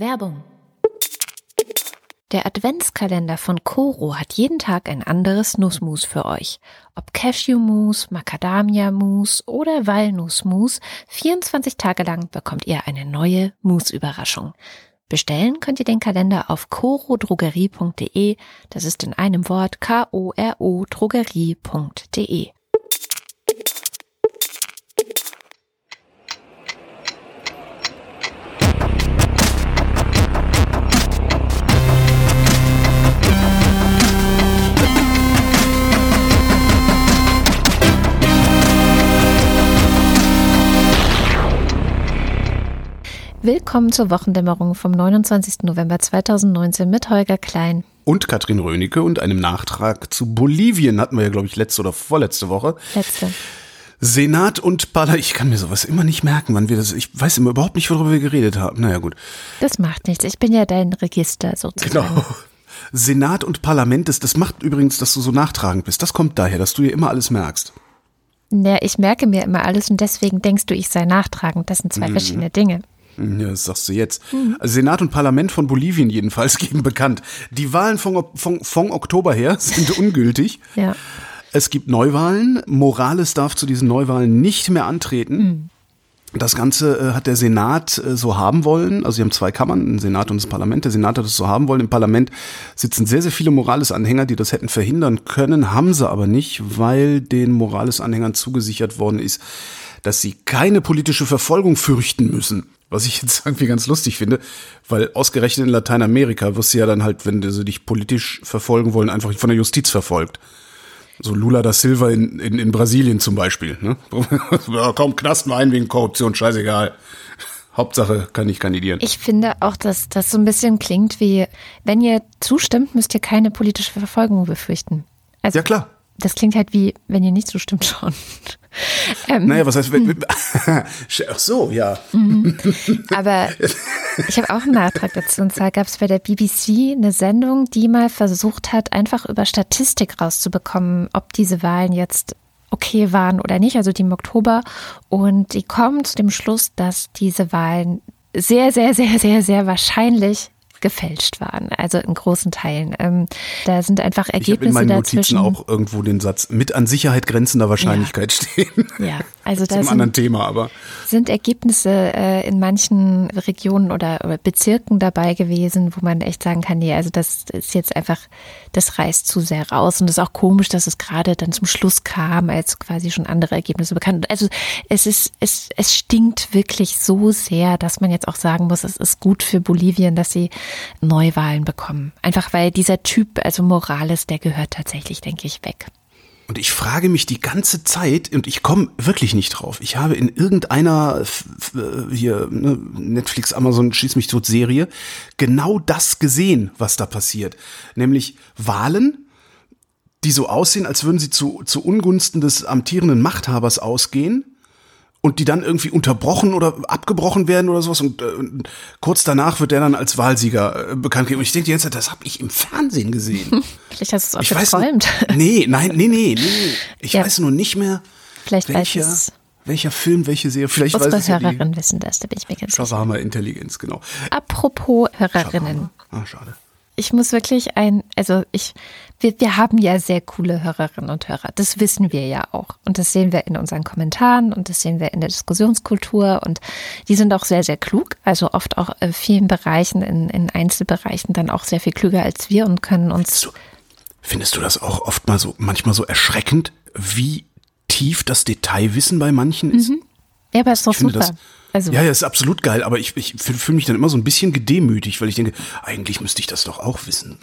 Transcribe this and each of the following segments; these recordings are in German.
Werbung. Der Adventskalender von Coro hat jeden Tag ein anderes Nussmus für euch. Ob Cashewmus, Macadamia-Mus oder Walnussmus, 24 Tage lang bekommt ihr eine neue Mus-Überraschung. Bestellen könnt ihr den Kalender auf corodrogerie.de. Das ist in einem Wort K-O-R-O drogerie.de. Willkommen zur Wochendämmerung vom 29. November 2019 mit Holger Klein. Und Katrin Rönecke und einem Nachtrag zu Bolivien hatten wir ja, glaube ich, letzte oder vorletzte Woche. Letzte. Senat und Parlament, ich kann mir sowas immer nicht merken, wann wir das, ich weiß immer überhaupt nicht, worüber wir geredet haben. Naja, gut. Das macht nichts. Ich bin ja dein Register sozusagen. Genau. Senat und Parlament, das, das macht übrigens, dass du so nachtragend bist. Das kommt daher, dass du dir immer alles merkst. Ja, ich merke mir immer alles und deswegen denkst du, ich sei nachtragend. Das sind zwei verschiedene Dinge. Ja, das sagst du jetzt. Also Senat und Parlament von Bolivien jedenfalls geben bekannt. Die Wahlen von, von, von Oktober her sind ungültig. Ja. Es gibt Neuwahlen. Morales darf zu diesen Neuwahlen nicht mehr antreten. Das Ganze äh, hat der Senat äh, so haben wollen. Also sie haben zwei Kammern, den Senat und das Parlament. Der Senat hat es so haben wollen. Im Parlament sitzen sehr, sehr viele Morales-Anhänger, die das hätten verhindern können, haben sie aber nicht, weil den Morales-Anhängern zugesichert worden ist, dass sie keine politische Verfolgung fürchten müssen. Was ich jetzt irgendwie ganz lustig finde, weil ausgerechnet in Lateinamerika wirst du ja dann halt, wenn sie dich politisch verfolgen wollen, einfach von der Justiz verfolgt. So Lula da Silva in, in, in Brasilien zum Beispiel. Ne? ja, kaum knasten wir ein wegen Korruption, scheißegal. Hauptsache kann ich kandidieren. Ich finde auch, dass das so ein bisschen klingt wie, wenn ihr zustimmt, müsst ihr keine politische Verfolgung befürchten. Also, ja klar. Das klingt halt wie, wenn ihr nicht zustimmt schon. Ähm, Naja, was heißt, wenn, ach so, ja. Aber ich habe auch einen Nachtrag dazu. Und zwar gab es bei der BBC eine Sendung, die mal versucht hat, einfach über Statistik rauszubekommen, ob diese Wahlen jetzt okay waren oder nicht, also die im Oktober. Und die kommen zu dem Schluss, dass diese Wahlen sehr, sehr, sehr, sehr, sehr wahrscheinlich gefälscht waren, also in großen Teilen. Ähm, da sind einfach Ich habe in Ergebnisse meinen Notizen dazwischen. auch irgendwo den Satz mit an Sicherheit grenzender Wahrscheinlichkeit stehen. Ja, also da sind, Thema, aber sind Ergebnisse äh, in manchen Regionen oder, oder Bezirken dabei gewesen, wo man echt sagen kann, nee, also das ist jetzt einfach, das reißt zu sehr raus. Und es ist auch komisch, dass es gerade dann zum Schluss kam, als quasi schon andere Ergebnisse bekannt. Also es ist, es, es stinkt wirklich so sehr, dass man jetzt auch sagen muss, es ist gut für Bolivien, dass sie Neuwahlen bekommen. Einfach weil dieser Typ, also Morales, der gehört tatsächlich, denke ich, weg. Und ich frage mich die ganze Zeit, und ich komme wirklich nicht drauf. Ich habe in irgendeiner äh, hier ne, Netflix, Amazon, schieß mich tot Serie genau das gesehen, was da passiert. Nämlich Wahlen, die so aussehen, als würden sie zu, zu Ungunsten des amtierenden Machthabers ausgehen und die dann irgendwie unterbrochen oder abgebrochen werden oder sowas und äh, kurz danach wird der dann als Wahlsieger äh, bekannt gegeben. Und ich denke die ganze Zeit, das habe ich im Fernsehen gesehen. Vielleicht hast du es auch weiß geträumt. Nee, nein, nee, nee, nee. Ich Ja. weiß nur nicht mehr, Vielleicht weiß welcher, es welcher Film, welche Serie. Vielleicht weiß unsere es ja die Hörerinnen wissen das, da bin ich mir ganz sicher. Shawarma-Intelligenz, genau. Apropos Hörerinnen. Ah, schade. Ich muss wirklich ein, also ich, wir, wir haben ja sehr coole Hörerinnen und Hörer. Das wissen wir ja auch. Und das sehen wir in unseren Kommentaren und das sehen wir in der Diskussionskultur. Und die sind auch sehr, sehr klug. Also oft auch in vielen Bereichen, in, in Einzelbereichen dann auch sehr viel klüger als wir und können uns. So, findest du das auch oft mal so, manchmal so erschreckend, wie tief das Detailwissen bei manchen ist? Ja, aber ist doch super. das- also, Ja, ja, ist absolut geil, aber ich, ich fühle fühl mich dann immer so ein bisschen gedemütigt, weil ich denke, eigentlich müsste ich das doch auch wissen.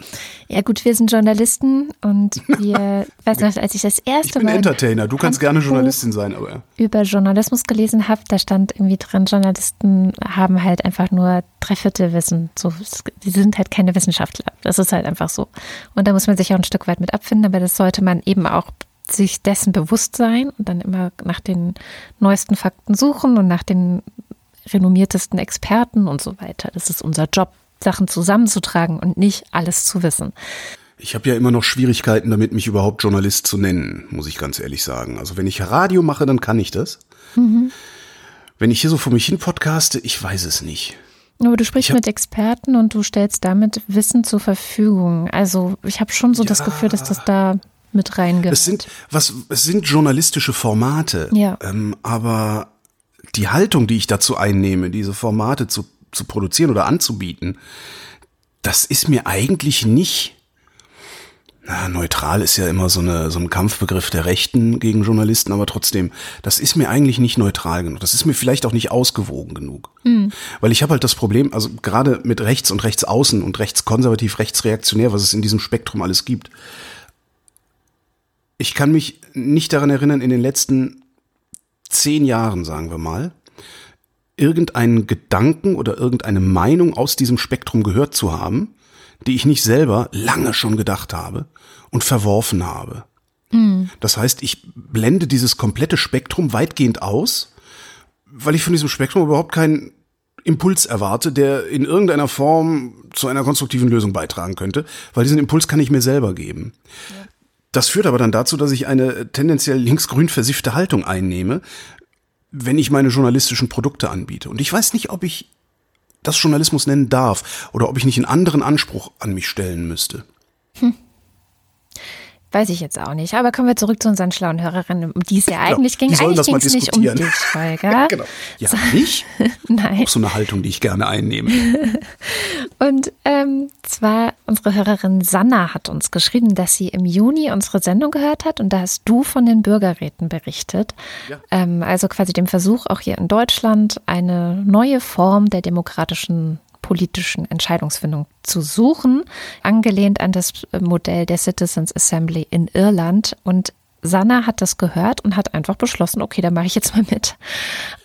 ja, gut, wir sind Journalisten und wir, weiß noch, als ich das erste Ich bin Mal. Entertainer, du kannst gerne Journalistin sein, aber über Journalismus gelesen habe, da stand irgendwie drin, Journalisten haben halt einfach nur Dreiviertelwissen. So, die sind halt keine Wissenschaftler. Das ist halt einfach so. Und da muss man sich auch ein Stück weit mit abfinden, aber das sollte man eben auch sich dessen bewusst sein und dann immer nach den neuesten Fakten suchen und nach den renommiertesten Experten und so weiter. Das ist unser Job, Sachen zusammenzutragen und nicht alles zu wissen. Ich habe ja immer noch Schwierigkeiten damit, mich überhaupt Journalist zu nennen, muss ich ganz ehrlich sagen. Also wenn ich Radio mache, dann kann ich das. Wenn ich hier so vor mich hin podcaste, ich weiß es nicht. Aber du sprichst mit Experten und du stellst damit Wissen zur Verfügung. Also ich habe schon so ja, das Gefühl, dass das da mit reingehört. Es sind, was, es sind journalistische Formate. Ja. Ähm, aber die Haltung, die ich dazu einnehme, diese Formate zu, zu produzieren oder anzubieten, das ist mir eigentlich nicht na, neutral ist ja immer so, eine, so ein Kampfbegriff der Rechten gegen Journalisten, aber trotzdem, das ist mir eigentlich nicht neutral genug. Das ist mir vielleicht auch nicht ausgewogen genug. Mhm. Weil ich habe halt das Problem, also gerade mit rechts und rechtsaußen und rechtskonservativ, rechtsreaktionär, was es in diesem Spektrum alles gibt. Ich kann mich nicht daran erinnern, in den letzten zehn Jahren, sagen wir mal, irgendeinen Gedanken oder irgendeine Meinung aus diesem Spektrum gehört zu haben, die ich nicht selber lange schon gedacht habe und verworfen habe. Mhm. Das heißt, ich blende dieses komplette Spektrum weitgehend aus, weil ich von diesem Spektrum überhaupt keinen Impuls erwarte, der in irgendeiner Form zu einer konstruktiven Lösung beitragen könnte, weil diesen Impuls kann ich mir selber geben. Ja. Das führt aber dann dazu, dass ich eine tendenziell linksgrün versiffte Haltung einnehme, wenn ich meine journalistischen Produkte anbiete. Und ich weiß nicht, ob ich das Journalismus nennen darf oder ob ich nicht einen anderen Anspruch an mich stellen müsste. Hm. Weiß ich jetzt auch nicht. Aber kommen wir zurück zu unseren schlauen Hörerinnen, um die es ja eigentlich ging. Die eigentlich ging es nicht um dich, Holger. genau. Ja, nicht? Nein. Auch so eine Haltung, die ich gerne einnehme. Und ähm, zwar unsere Hörerin Sanna hat uns geschrieben, dass sie im Juni unsere Sendung gehört hat und da hast du von den Bürgerräten berichtet. Ja. Ähm, also quasi dem Versuch, auch hier in Deutschland eine neue Form der demokratischen politischen Entscheidungsfindung zu suchen, angelehnt an das Modell der Citizens Assembly in Irland. Und Sanna hat das gehört und hat einfach beschlossen, okay, da mache ich jetzt mal mit.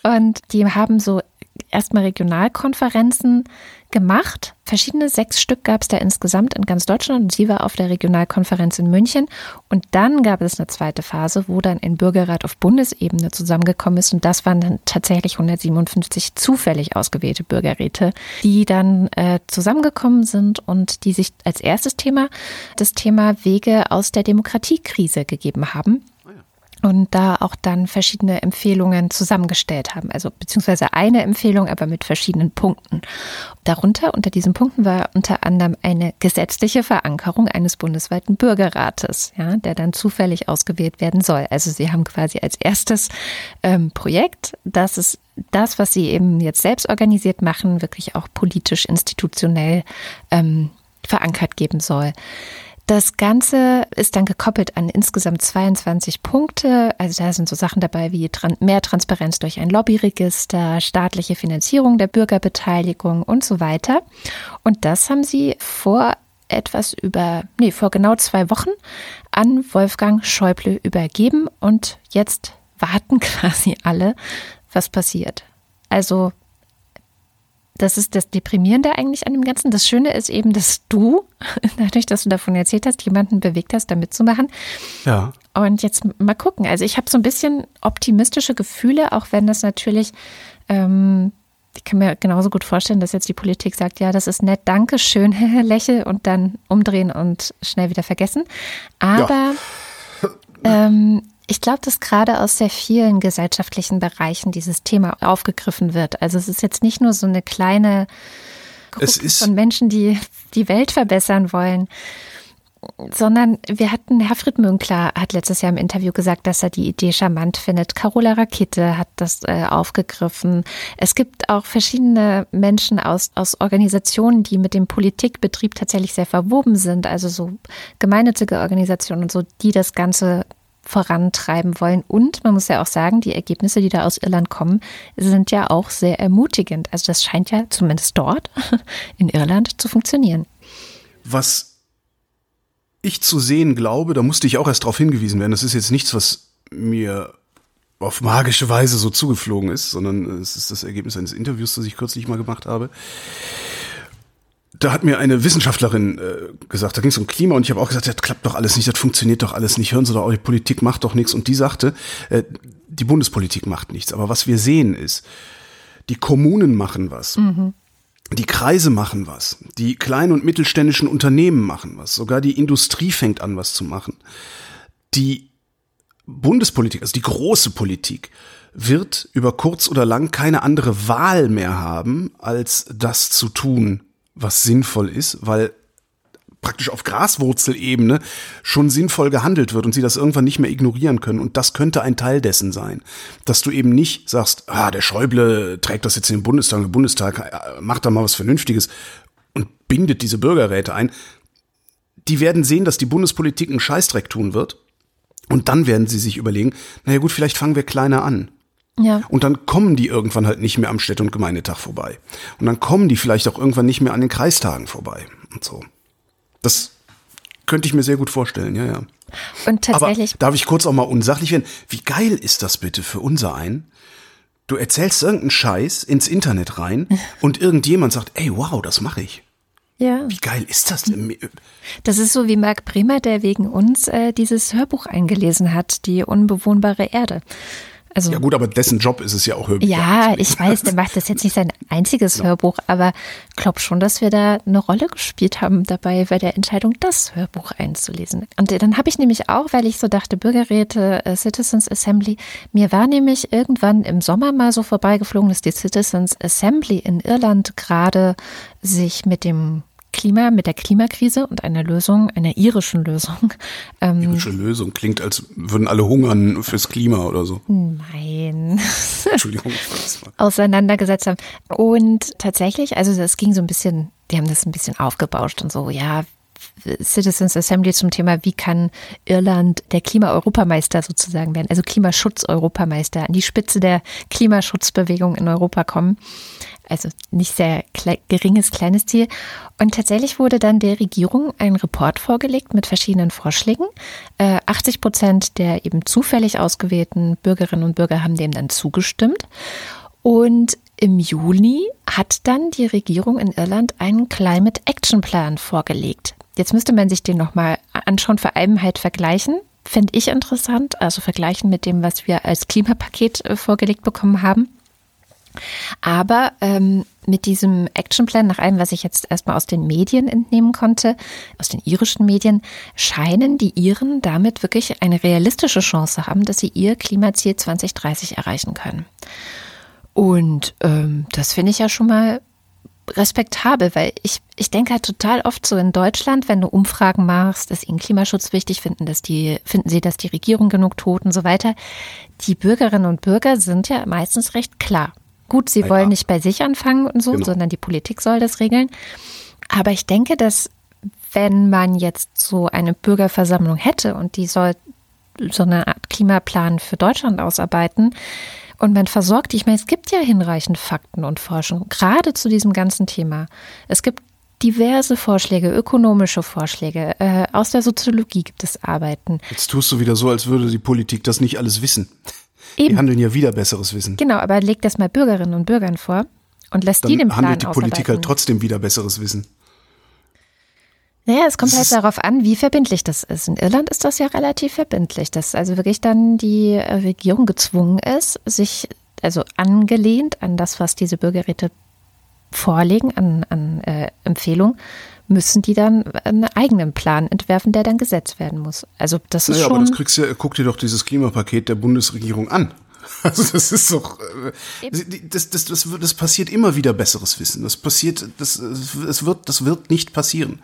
Und die haben so erstmal Regionalkonferenzen gemacht. Verschiedene, sechs Stück gab es da insgesamt in ganz Deutschland und sie war auf der Regionalkonferenz in München. Und dann gab es eine zweite Phase, wo dann ein Bürgerrat auf Bundesebene zusammengekommen ist und das waren dann tatsächlich 157 zufällig ausgewählte Bürgerräte, die dann äh, zusammengekommen sind und die sich als erstes Thema das Thema Wege aus der Demokratiekrise gegeben haben und da auch dann verschiedene Empfehlungen zusammengestellt haben. Also beziehungsweise eine Empfehlung, aber mit verschiedenen Punkten. Darunter, unter diesen Punkten war unter anderem eine gesetzliche Verankerung eines bundesweiten Bürgerrates, ja, der dann zufällig ausgewählt werden soll. Also sie haben quasi als erstes ähm, Projekt, dass es das, was sie eben jetzt selbst organisiert machen, wirklich auch politisch, institutionell ähm, verankert geben soll. Das Ganze ist dann gekoppelt an insgesamt 22 Punkte. Also da sind so Sachen dabei wie mehr Transparenz durch ein Lobbyregister, staatliche Finanzierung der Bürgerbeteiligung und so weiter. Und das haben sie vor etwas über, nee, vor genau zwei Wochen an Wolfgang Schäuble übergeben und jetzt warten quasi alle, was passiert. Also das ist das Deprimierende eigentlich an dem Ganzen. Das Schöne ist eben, dass du, dadurch, dass du davon erzählt hast, jemanden bewegt hast, da mitzumachen. Ja. Und jetzt mal gucken. Also ich habe so ein bisschen optimistische Gefühle, auch wenn das natürlich, ähm, ich kann mir genauso gut vorstellen, dass jetzt die Politik sagt, ja, das ist nett, danke, schön, lächel und dann umdrehen und schnell wieder vergessen. Aber ja. ähm, ich glaube, dass gerade aus sehr vielen gesellschaftlichen Bereichen dieses Thema aufgegriffen wird. Also es ist jetzt nicht nur so eine kleine Gruppe von Menschen, die die Welt verbessern wollen, sondern wir hatten, Herfried Münkler hat letztes Jahr im Interview gesagt, dass er die Idee charmant findet. Carola Rakete hat das äh, aufgegriffen. Es gibt auch verschiedene Menschen aus, aus Organisationen, die mit dem Politikbetrieb tatsächlich sehr verwoben sind, also so gemeinnützige Organisationen und so, die das Ganze vorantreiben wollen. Und man muss ja auch sagen, die Ergebnisse, die da aus Irland kommen, sind ja auch sehr ermutigend. Also das scheint ja zumindest dort in Irland zu funktionieren. Was ich zu sehen glaube, da musste ich auch erst darauf hingewiesen werden, das ist jetzt nichts, was mir auf magische Weise so zugeflogen ist, sondern es ist das Ergebnis eines Interviews, das ich kürzlich mal gemacht habe da hat mir eine Wissenschaftlerin äh, gesagt, da ging es um Klima und ich habe auch gesagt, das klappt doch alles nicht, das funktioniert doch alles nicht, hören Sie doch, die Politik macht doch nichts. Und die sagte, äh, die Bundespolitik macht nichts. Aber was wir sehen ist, die Kommunen machen was. Mhm. Die Kreise machen was, die kleinen und mittelständischen Unternehmen machen was, sogar die Industrie fängt an, was zu machen. Die Bundespolitik, also die große Politik, wird über kurz oder lang keine andere Wahl mehr haben, als das zu tun, was sinnvoll ist, weil praktisch auf Graswurzelebene schon sinnvoll gehandelt wird und sie das irgendwann nicht mehr ignorieren können. Und das könnte ein Teil dessen sein. Dass du eben nicht sagst, ah, der Schäuble trägt das jetzt in den Bundestag, der Bundestag äh, macht da mal was Vernünftiges und bindet diese Bürgerräte ein. Die werden sehen, dass die Bundespolitik einen Scheißdreck tun wird. Und dann werden sie sich überlegen, naja gut, vielleicht fangen wir kleiner an. Ja. Und dann kommen die irgendwann halt nicht mehr am Städte- und Gemeindetag vorbei. Und dann kommen die vielleicht auch irgendwann nicht mehr an den Kreistagen vorbei und so. Das könnte ich mir sehr gut vorstellen, ja, ja. Und tatsächlich. Aber darf ich kurz auch mal unsachlich werden? Wie geil ist das bitte für unser ein? Du erzählst irgendeinen Scheiß ins Internet rein und irgendjemand sagt, ey, wow, das mache ich. Ja. Wie geil ist das denn? Das ist so wie Marc Bremer, der wegen uns äh, dieses Hörbuch eingelesen hat, die unbewohnbare Erde. Also, ja gut, aber dessen Job ist es ja auch Hörbuch. Ja, ich weiß, der macht das jetzt nicht sein einziges ja. Hörbuch, aber glaube schon, dass wir da eine Rolle gespielt haben dabei bei der Entscheidung, das Hörbuch einzulesen. Und dann habe ich nämlich auch, weil ich so dachte, Bürgerräte, äh, Citizens Assembly, mir war nämlich irgendwann im Sommer mal so vorbeigeflogen, dass die Citizens Assembly in Irland gerade sich mit dem Klima, mit der Klimakrise und einer Lösung, einer irischen Lösung. Ähm, Irische Lösung klingt, als würden alle hungern fürs Klima oder so. Nein. Entschuldigung. auseinandergesetzt haben. Und tatsächlich, also das ging so ein bisschen, die haben das ein bisschen aufgebauscht und so, ja, Citizens Assembly zum Thema, wie kann Irland der Klima-Europameister sozusagen werden, also Klimaschutz-Europameister, an die Spitze der Klimaschutzbewegung in Europa kommen. Also nicht sehr kle geringes, kleines Ziel. Und tatsächlich wurde dann der Regierung ein Report vorgelegt mit verschiedenen Vorschlägen. Äh, 80 Prozent der eben zufällig ausgewählten Bürgerinnen und Bürger haben dem dann zugestimmt. Und im Juli hat dann die Regierung in Irland einen Climate Action Plan vorgelegt. Jetzt müsste man sich den nochmal anschauen, vor allem halt vergleichen. Finde ich interessant, also vergleichen mit dem, was wir als Klimapaket äh, vorgelegt bekommen haben. Aber ähm, mit diesem Actionplan, nach allem, was ich jetzt erstmal aus den Medien entnehmen konnte, aus den irischen Medien, scheinen die Iren damit wirklich eine realistische Chance haben, dass sie ihr Klimaziel 2030 erreichen können. Und ähm, das finde ich ja schon mal respektabel, weil ich, ich denke halt total oft so in Deutschland, wenn du Umfragen machst, ist ihnen Klimaschutz wichtig, finden, dass die, finden sie, dass die Regierung genug tut und so weiter. Die Bürgerinnen und Bürger sind ja meistens recht klar. Gut, sie ja. wollen nicht bei sich anfangen und so, genau. sondern die Politik soll das regeln. Aber ich denke, dass wenn man jetzt so eine Bürgerversammlung hätte und die soll so eine Art Klimaplan für Deutschland ausarbeiten, und man versorgt. Ich meine, es gibt ja hinreichend Fakten und Forschung, gerade zu diesem ganzen Thema. Es gibt diverse Vorschläge, ökonomische Vorschläge. Äh, aus der Soziologie gibt es Arbeiten. Jetzt tust du wieder so, als würde die Politik das nicht alles wissen. Eben. Die handeln ja wieder besseres Wissen. Genau, aber leg das mal Bürgerinnen und Bürgern vor und lässt Dann die den Plan handelt die Politik halt trotzdem wieder besseres Wissen. Naja, es kommt das halt darauf an, wie verbindlich das ist. In Irland ist das ja relativ verbindlich, dass also wirklich dann die Regierung gezwungen ist, sich also angelehnt an das, was diese Bürgerräte vorlegen, an, an äh, Empfehlungen, müssen die dann einen eigenen Plan entwerfen, der dann gesetzt werden muss. Also das ist naja, schon. aber das kriegst du, guck dir doch dieses Klimapaket der Bundesregierung an. Also das ist doch, äh, das, das, das, das passiert immer wieder besseres Wissen. Das passiert, das, es wird, das wird nicht passieren.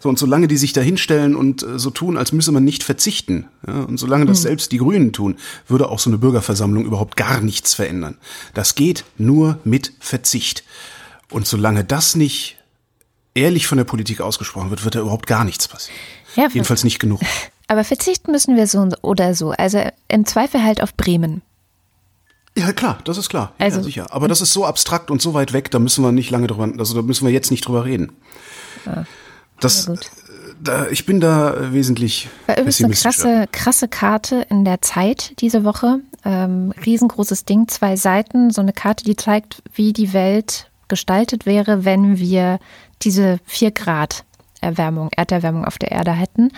So, und solange die sich da hinstellen und äh, so tun, als müsse man nicht verzichten, ja, und solange das mhm. selbst die Grünen tun, würde auch so eine Bürgerversammlung überhaupt gar nichts verändern. Das geht nur mit Verzicht. Und solange das nicht ehrlich von der Politik ausgesprochen wird, wird da überhaupt gar nichts passieren. Ja, Jedenfalls nicht genug. Aber verzichten müssen wir so oder so. Also im Zweifel halt auf Bremen. Ja, klar, das ist klar. Also, ja, sicher. Aber das ist so abstrakt und so weit weg, da müssen wir nicht lange drüber, also da müssen wir jetzt nicht drüber reden. Ja, das, äh, da, ich bin da wesentlich War übrigens eine krasse, krasse Karte in der Zeit diese Woche. Ähm, riesengroßes Ding, zwei Seiten, so eine Karte, die zeigt, wie die Welt gestaltet wäre, wenn wir diese vier Grad Erwärmung, Erderwärmung auf der Erde hätten.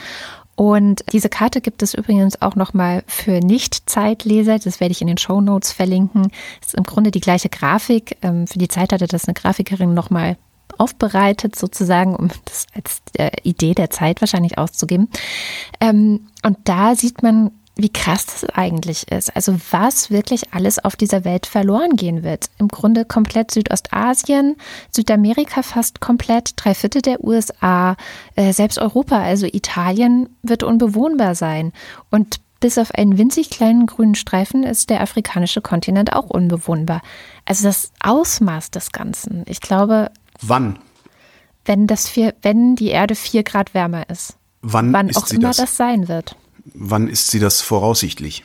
Und diese Karte gibt es übrigens auch nochmal für Nicht-Zeitleser. Das werde ich in den Show Notes verlinken. Das ist im Grunde die gleiche Grafik. Ähm, für die Zeit hatte das eine Grafikerin nochmal aufbereitet, sozusagen, um das als äh, Idee der Zeit wahrscheinlich auszugeben. Ähm, und da sieht man wie krass das eigentlich ist. Also was wirklich alles auf dieser Welt verloren gehen wird. Im Grunde komplett Südostasien, Südamerika fast komplett, drei Viertel der USA, äh, selbst Europa, also Italien wird unbewohnbar sein. Und bis auf einen winzig kleinen grünen Streifen ist der afrikanische Kontinent auch unbewohnbar. Also das Ausmaß des Ganzen. Ich glaube. Wann? Wenn das vier, wenn die Erde vier Grad wärmer ist. Wann, wann ist auch immer das? das sein wird. Wann ist sie das voraussichtlich?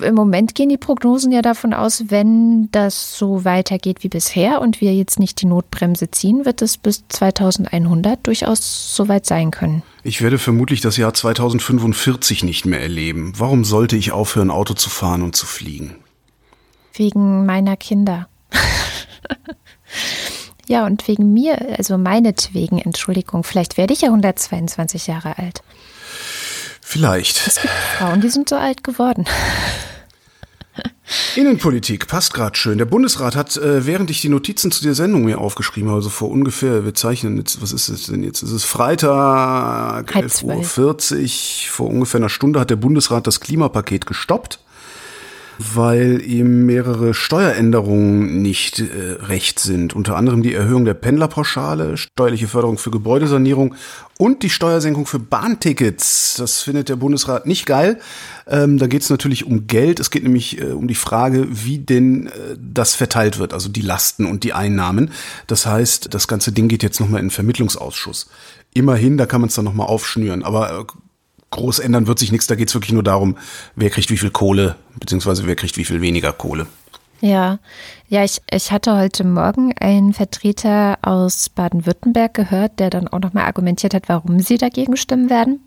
Im Moment gehen die Prognosen ja davon aus, wenn das so weitergeht wie bisher und wir jetzt nicht die Notbremse ziehen, wird es bis 2100 durchaus so weit sein können. Ich werde vermutlich das Jahr 2045 nicht mehr erleben. Warum sollte ich aufhören, Auto zu fahren und zu fliegen? Wegen meiner Kinder. ja, und wegen mir, also meinetwegen, Entschuldigung, vielleicht werde ich ja 122 Jahre alt. Vielleicht. Es gibt Frauen, die sind so alt geworden. Innenpolitik passt gerade schön. Der Bundesrat hat, äh, während ich die Notizen zu der Sendung mir aufgeschrieben habe, also vor ungefähr, wir zeichnen jetzt, was ist es denn jetzt? Es ist Freitag, 11.40 Uhr. Vor ungefähr einer Stunde hat der Bundesrat das Klimapaket gestoppt weil ihm mehrere Steueränderungen nicht äh, recht sind. Unter anderem die Erhöhung der Pendlerpauschale, steuerliche Förderung für Gebäudesanierung und die Steuersenkung für Bahntickets. Das findet der Bundesrat nicht geil. Ähm, da geht es natürlich um Geld. Es geht nämlich äh, um die Frage, wie denn äh, das verteilt wird, also die Lasten und die Einnahmen. Das heißt, das ganze Ding geht jetzt nochmal in den Vermittlungsausschuss. Immerhin, da kann man es dann nochmal aufschnüren. Aber äh, groß ändern wird sich nichts. Da geht es wirklich nur darum, wer kriegt wie viel Kohle, beziehungsweise wer kriegt wie viel weniger Kohle. Ja, ja, ich, ich hatte heute Morgen einen Vertreter aus Baden-Württemberg gehört, der dann auch nochmal argumentiert hat, warum sie dagegen stimmen werden.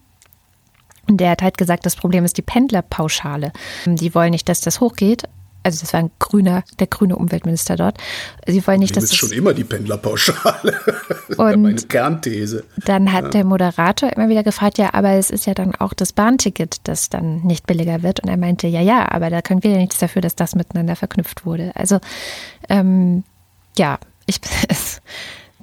Und der hat halt gesagt, das Problem ist die Pendlerpauschale. Die wollen nicht, dass das hochgeht, also das war ein grüner, der grüne Umweltminister dort. Sie wollen nicht, das dass ist schon immer die Pendlerpauschale. das und meine Kernthese. Dann hat ja. der Moderator immer wieder gefragt, ja, aber es ist ja dann auch das Bahnticket, das dann nicht billiger wird. Und er meinte, ja, ja, aber da können wir ja nichts dafür, dass das miteinander verknüpft wurde. Also ähm, ja, ich ist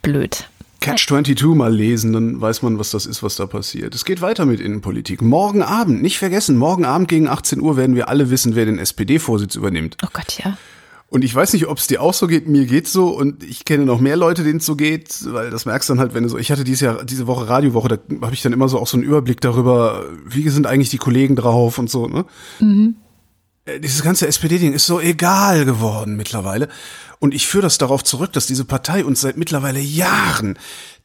blöd. Catch 22 mal lesen, dann weiß man, was das ist, was da passiert. Es geht weiter mit Innenpolitik. Morgen Abend, nicht vergessen, morgen Abend gegen 18 Uhr werden wir alle wissen, wer den SPD-Vorsitz übernimmt. Oh Gott, ja. Und ich weiß nicht, ob es dir auch so geht, mir geht's so und ich kenne noch mehr Leute, denen es so geht, weil das merkst du dann halt, wenn du so, ich hatte dieses Jahr, diese Woche Radiowoche, da habe ich dann immer so auch so einen Überblick darüber, wie sind eigentlich die Kollegen drauf und so, ne? Mhm. Dieses ganze SPD-Ding ist so egal geworden mittlerweile. Und ich führe das darauf zurück, dass diese Partei uns seit mittlerweile Jahren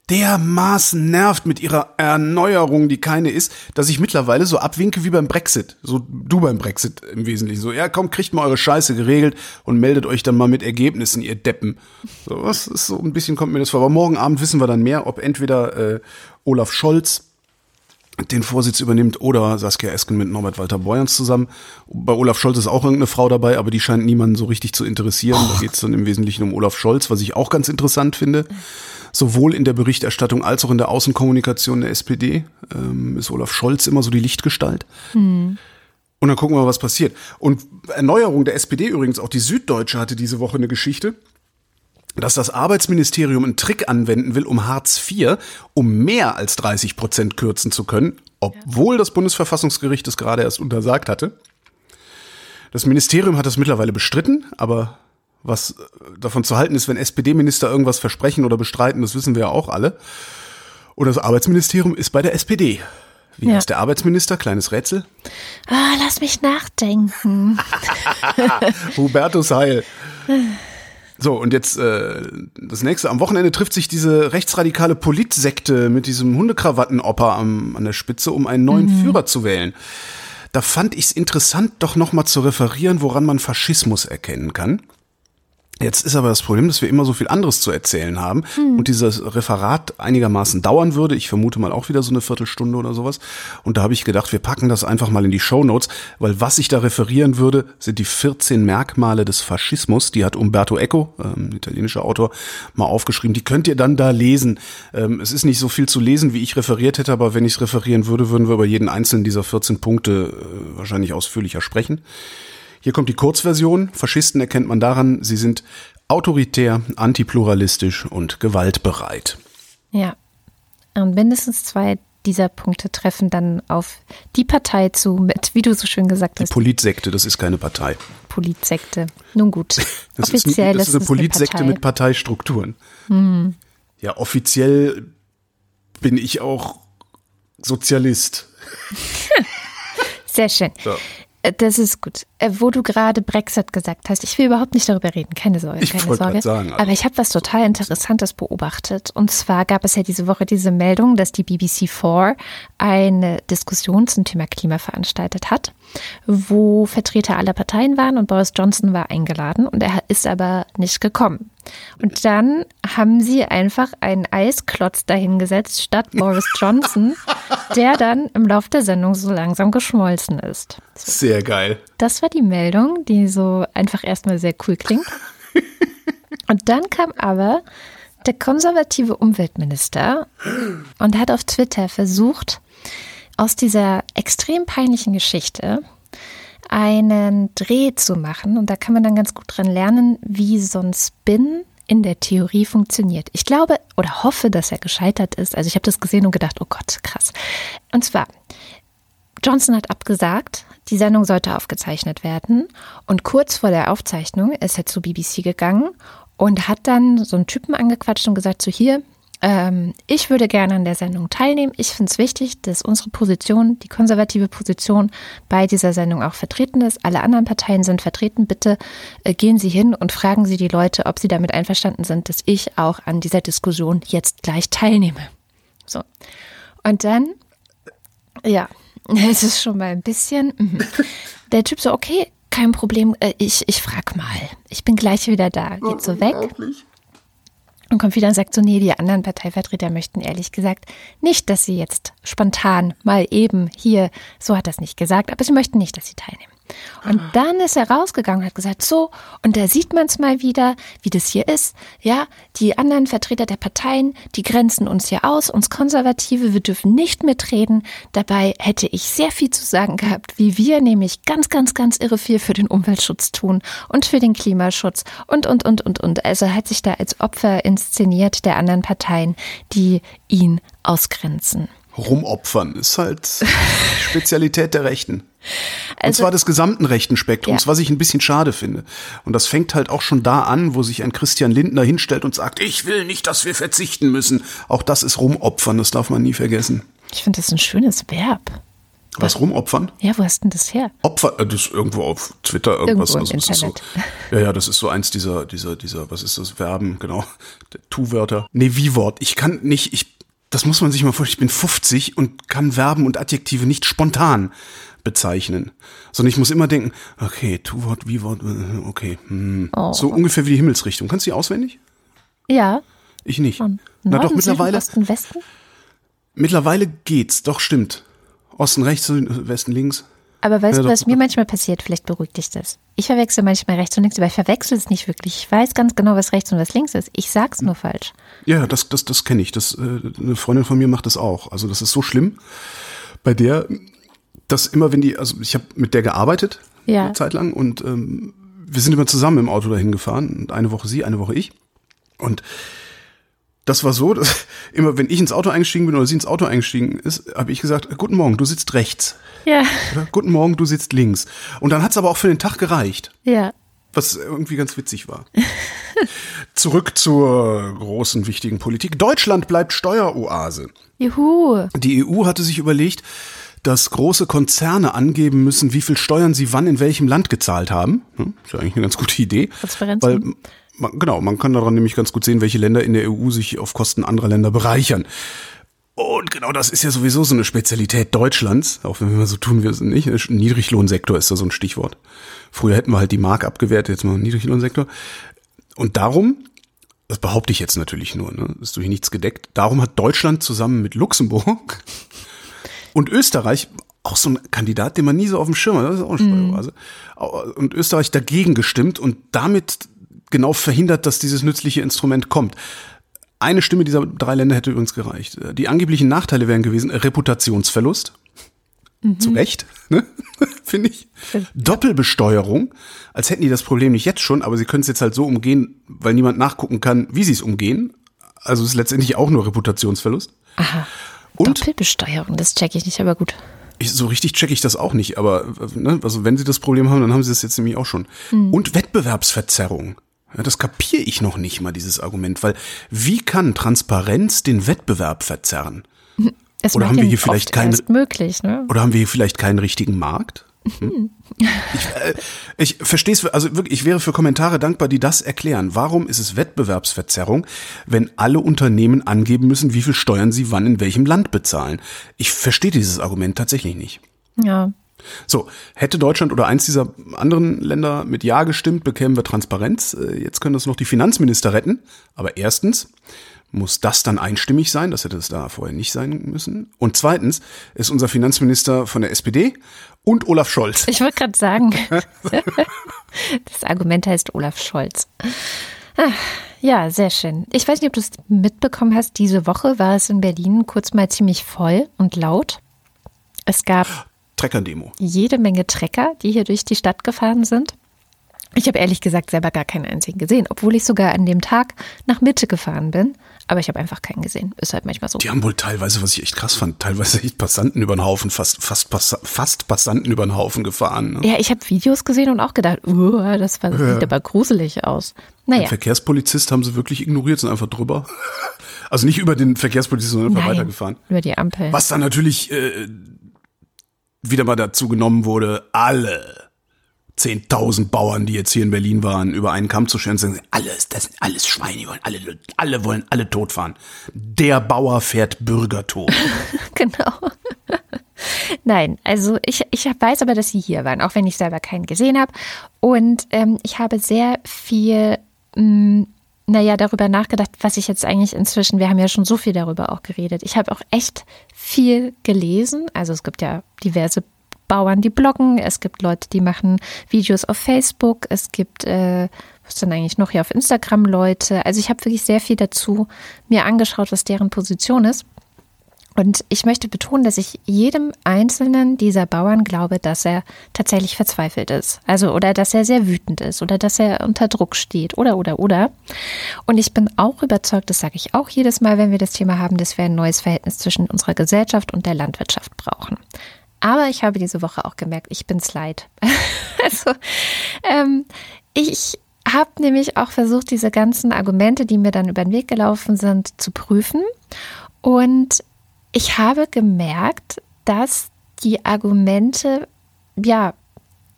dermaßen nervt mit ihrer Erneuerung, die keine ist, dass ich mittlerweile so abwinke wie beim Brexit. So du beim Brexit im Wesentlichen. So, ja, komm, kriegt mal eure Scheiße geregelt und meldet euch dann mal mit Ergebnissen, ihr Deppen. So, was ist so ein bisschen kommt mir das vor. Aber morgen Abend wissen wir dann mehr, ob entweder äh, Olaf Scholz den Vorsitz übernimmt oder Saskia Esken mit Norbert Walter Borjans zusammen. Bei Olaf Scholz ist auch irgendeine Frau dabei, aber die scheint niemanden so richtig zu interessieren. Da geht es dann im Wesentlichen um Olaf Scholz, was ich auch ganz interessant finde. Sowohl in der Berichterstattung als auch in der Außenkommunikation der SPD ähm, ist Olaf Scholz immer so die Lichtgestalt. Mhm. Und dann gucken wir mal, was passiert. Und Erneuerung der SPD übrigens, auch die Süddeutsche hatte diese Woche eine Geschichte dass das Arbeitsministerium einen Trick anwenden will, um Hartz IV um mehr als 30 Prozent kürzen zu können, obwohl das Bundesverfassungsgericht es gerade erst untersagt hatte. Das Ministerium hat das mittlerweile bestritten, aber was davon zu halten ist, wenn SPD-Minister irgendwas versprechen oder bestreiten, das wissen wir ja auch alle. Und das Arbeitsministerium ist bei der SPD. Wie ja. heißt der Arbeitsminister? Kleines Rätsel. Ah, lass mich nachdenken. Hubertus Heil. So, und jetzt äh, das nächste. Am Wochenende trifft sich diese rechtsradikale Politsekte mit diesem Hundekrawattenopper am, an der Spitze, um einen neuen mhm. Führer zu wählen. Da fand ich es interessant, doch nochmal zu referieren, woran man Faschismus erkennen kann. Jetzt ist aber das Problem, dass wir immer so viel anderes zu erzählen haben hm. und dieses Referat einigermaßen dauern würde. Ich vermute mal auch wieder so eine Viertelstunde oder sowas. Und da habe ich gedacht, wir packen das einfach mal in die Show Notes, weil was ich da referieren würde, sind die 14 Merkmale des Faschismus. Die hat Umberto Eco, ähm, italienischer Autor, mal aufgeschrieben. Die könnt ihr dann da lesen. Ähm, es ist nicht so viel zu lesen, wie ich referiert hätte, aber wenn ich es referieren würde, würden wir über jeden einzelnen dieser 14 Punkte äh, wahrscheinlich ausführlicher sprechen. Hier kommt die Kurzversion. Faschisten erkennt man daran, sie sind autoritär, antipluralistisch und gewaltbereit. Ja. Und mindestens zwei dieser Punkte treffen dann auf die Partei zu, mit, wie du so schön gesagt hast. Die Politsekte, das ist keine Partei. Politsekte. Nun gut. Das offiziell ist, ein, das ist eine Politsekte mit Parteistrukturen. Hm. Ja, offiziell bin ich auch Sozialist. Sehr schön. So. Äh, das ist gut. Äh, wo du gerade Brexit gesagt hast, ich will überhaupt nicht darüber reden, keine Sorge, ich keine Sorge. Sagen, also. Aber ich habe was total Interessantes beobachtet. Und zwar gab es ja diese Woche diese Meldung, dass die BBC4 eine Diskussion zum Thema Klima veranstaltet hat, wo Vertreter aller Parteien waren und Boris Johnson war eingeladen und er ist aber nicht gekommen. Und dann haben sie einfach einen Eisklotz dahingesetzt statt Boris Johnson, der dann im Laufe der Sendung so langsam geschmolzen ist. So. Sehr geil. Das war die Meldung, die so einfach erstmal sehr cool klingt. Und dann kam aber der konservative Umweltminister und hat auf Twitter versucht, aus dieser extrem peinlichen Geschichte einen Dreh zu machen. Und da kann man dann ganz gut dran lernen, wie so ein Spin in der Theorie funktioniert. Ich glaube oder hoffe, dass er gescheitert ist. Also ich habe das gesehen und gedacht, oh Gott, krass. Und zwar, Johnson hat abgesagt, die Sendung sollte aufgezeichnet werden. Und kurz vor der Aufzeichnung ist er zu BBC gegangen und hat dann so einen Typen angequatscht und gesagt, so hier, ähm, ich würde gerne an der Sendung teilnehmen. Ich finde es wichtig, dass unsere Position, die konservative Position bei dieser Sendung auch vertreten ist. Alle anderen Parteien sind vertreten. Bitte äh, gehen Sie hin und fragen Sie die Leute, ob sie damit einverstanden sind, dass ich auch an dieser Diskussion jetzt gleich teilnehme. So. Und dann, ja, es ist schon mal ein bisschen. Mhm. Der Typ so, okay, kein Problem, äh, ich, ich frag mal. Ich bin gleich wieder da. Geht so weg. Und kommt wieder und sagt so, nee, die anderen Parteivertreter möchten ehrlich gesagt nicht, dass sie jetzt spontan mal eben hier, so hat das nicht gesagt, aber sie möchten nicht, dass sie teilnehmen. Und dann ist er rausgegangen und hat gesagt, so, und da sieht man es mal wieder, wie das hier ist. Ja, die anderen Vertreter der Parteien, die grenzen uns hier aus, uns Konservative, wir dürfen nicht mitreden. Dabei hätte ich sehr viel zu sagen gehabt, wie wir nämlich ganz, ganz, ganz irre viel für den Umweltschutz tun und für den Klimaschutz und, und, und, und, und. Also hat sich da als Opfer inszeniert der anderen Parteien, die ihn ausgrenzen rumopfern. Ist halt Spezialität der Rechten. Und also, zwar des gesamten rechten Spektrums, ja. was ich ein bisschen schade finde. Und das fängt halt auch schon da an, wo sich ein Christian Lindner hinstellt und sagt, ich will nicht, dass wir verzichten müssen. Auch das ist rumopfern, das darf man nie vergessen. Ich finde das ein schönes Verb. Was rumopfern? Ja, wo hast denn das her? Opfer, äh, das ist irgendwo auf Twitter irgendwas. Irgendwo im also, Internet. So, ja, ja, das ist so eins dieser, dieser, dieser, was ist das? Verben, genau. Tu-Wörter. Nee, Wie-Wort. Ich kann nicht, ich das muss man sich mal vorstellen, ich bin 50 und kann Verben und Adjektive nicht spontan bezeichnen, sondern ich muss immer denken, okay, Tu-Wort, Wie-Wort, okay, hm. oh. so ungefähr wie die Himmelsrichtung. Kannst du die auswendig? Ja. Ich nicht. Norden, Na doch, mittlerweile. Süden, Osten, Westen? Mittlerweile geht's, doch stimmt. Osten rechts, Westen links. Aber weißt ja, du, was mir manchmal passiert? Vielleicht beruhigt dich das. Ich verwechsel manchmal rechts und links, aber ich verwechsel es nicht wirklich. Ich weiß ganz genau, was rechts und was links ist. Ich sag's nur falsch. Ja, das, das, das kenne ich. Das, äh, eine Freundin von mir macht das auch. Also das ist so schlimm. Bei der, dass immer, wenn die, also ich habe mit der gearbeitet, ja. eine Zeit lang, und ähm, wir sind immer zusammen im Auto dahin gefahren. Und eine Woche sie, eine Woche ich. Und das war so, dass immer wenn ich ins Auto eingestiegen bin oder sie ins Auto eingestiegen ist, habe ich gesagt, guten Morgen, du sitzt rechts. Ja. Oder guten Morgen, du sitzt links. Und dann hat es aber auch für den Tag gereicht. Ja. Was irgendwie ganz witzig war. Zurück zur großen, wichtigen Politik. Deutschland bleibt Steueroase. Juhu. Die EU hatte sich überlegt, dass große Konzerne angeben müssen, wie viel Steuern sie wann in welchem Land gezahlt haben. Hm, ist ja eigentlich eine ganz gute Idee. Transparenz. Weil man, genau, man kann daran nämlich ganz gut sehen, welche Länder in der EU sich auf Kosten anderer Länder bereichern. Und genau das ist ja sowieso so eine Spezialität Deutschlands, auch wenn wir so tun, wir es nicht. Niedriglohnsektor ist da so ein Stichwort. Früher hätten wir halt die Mark abgewertet, jetzt mal Niedriglohnsektor. Und darum, das behaupte ich jetzt natürlich nur, ne, ist durch nichts gedeckt, darum hat Deutschland zusammen mit Luxemburg und Österreich auch so ein Kandidat, den man nie so auf dem Schirm hat, das ist auch eine Steueroase, mhm. und Österreich dagegen gestimmt und damit genau verhindert, dass dieses nützliche Instrument kommt. Eine Stimme dieser drei Länder hätte übrigens gereicht. Die angeblichen Nachteile wären gewesen Reputationsverlust. Mhm. Zu Recht, ne? finde ich. Doppelbesteuerung, als hätten die das Problem nicht jetzt schon, aber sie können es jetzt halt so umgehen, weil niemand nachgucken kann, wie sie es umgehen. Also es ist letztendlich auch nur Reputationsverlust. Aha. Und Doppelbesteuerung, das checke ich nicht, aber gut. ich, so richtig checke ich das auch nicht, aber ne, also wenn sie das Problem haben, dann haben sie das jetzt nämlich auch schon. Und Wettbewerbsverzerrung. Ja, das kapiere ich noch nicht mal, dieses Argument, weil wie kann Transparenz den Wettbewerb verzerren? Es Oder haben wir hier vielleicht keine- erst möglich, ne? Oder haben wir hier vielleicht keinen richtigen Markt? Hm? Ich, äh, ich verstehe es, also wirklich, ich wäre für Kommentare dankbar, die das erklären. Warum ist es Wettbewerbsverzerrung, wenn alle Unternehmen angeben müssen, wie viel Steuern sie wann in welchem Land bezahlen? Ich verstehe dieses Argument tatsächlich nicht. Ja. So, hätte Deutschland oder eins dieser anderen Länder mit Ja gestimmt, bekämen wir Transparenz. Äh, Jetzt können das noch die Finanzminister retten. Aber erstens muss das dann einstimmig sein, das hätte es da vorher nicht sein müssen. Und zweitens ist unser Finanzminister von der SPD und Olaf Scholz. Ich wollte gerade sagen, das Argument heißt Olaf Scholz. Ah, Ja, sehr schön. Ich weiß nicht, ob du es mitbekommen hast. Diese Woche war es in Berlin kurz mal ziemlich voll und laut. Es gab Treckerdemo. jede Menge Trecker, die hier durch die Stadt gefahren sind. Ich habe ehrlich gesagt selber gar keinen einzigen gesehen, obwohl ich sogar an dem Tag nach Mitte gefahren bin. Aber ich habe einfach keinen gesehen. Ist halt manchmal so. Die haben wohl teilweise, was ich echt krass fand, teilweise echt Passanten über den Haufen, fast, fast, fast Passanten über den Haufen gefahren. Ne? Ja, ich habe Videos gesehen und auch gedacht, uh, das war, sieht aber gruselig aus. Den Naja, Verkehrspolizist haben sie wirklich ignoriert, sind einfach drüber. Also nicht über den Verkehrspolizisten, sondern einfach nein, weitergefahren. über die Ampel. Was dann natürlich äh, wieder mal dazu genommen wurde, alle 10.000 Bauern, die jetzt hier in Berlin waren, über einen Kamm zu scheren, sagen, alles, das sind alles Schweine, wollen alle, alle wollen alle totfahren. Der Bauer fährt Bürgertod. Genau. Nein, also ich, ich weiß aber, dass sie hier waren, auch wenn ich selber keinen gesehen habe. Und ähm, ich habe sehr viel, mh, naja, darüber nachgedacht, was ich jetzt eigentlich inzwischen, wir haben ja schon so viel darüber auch geredet. Ich habe auch echt viel gelesen. Also es gibt ja diverse Bauern, die bloggen. Es gibt Leute, die machen Videos auf Facebook. Es gibt, äh, was denn eigentlich noch hier auf Instagram Leute. Also ich habe wirklich sehr viel dazu mir angeschaut, was deren Position ist. Und ich möchte betonen, dass ich jedem einzelnen dieser Bauern glaube, dass er tatsächlich verzweifelt ist. Also, oder dass er sehr wütend ist oder dass er unter Druck steht oder, oder, oder. Und ich bin auch überzeugt, das sage ich auch jedes Mal, wenn wir das Thema haben, dass wir ein neues Verhältnis zwischen unserer Gesellschaft und der Landwirtschaft brauchen. Aber ich habe diese Woche auch gemerkt, ich bin's leid. also, ähm, ich habe nämlich auch versucht, diese ganzen Argumente, die mir dann über den Weg gelaufen sind, zu prüfen. Und ich habe gemerkt, dass die Argumente, ja,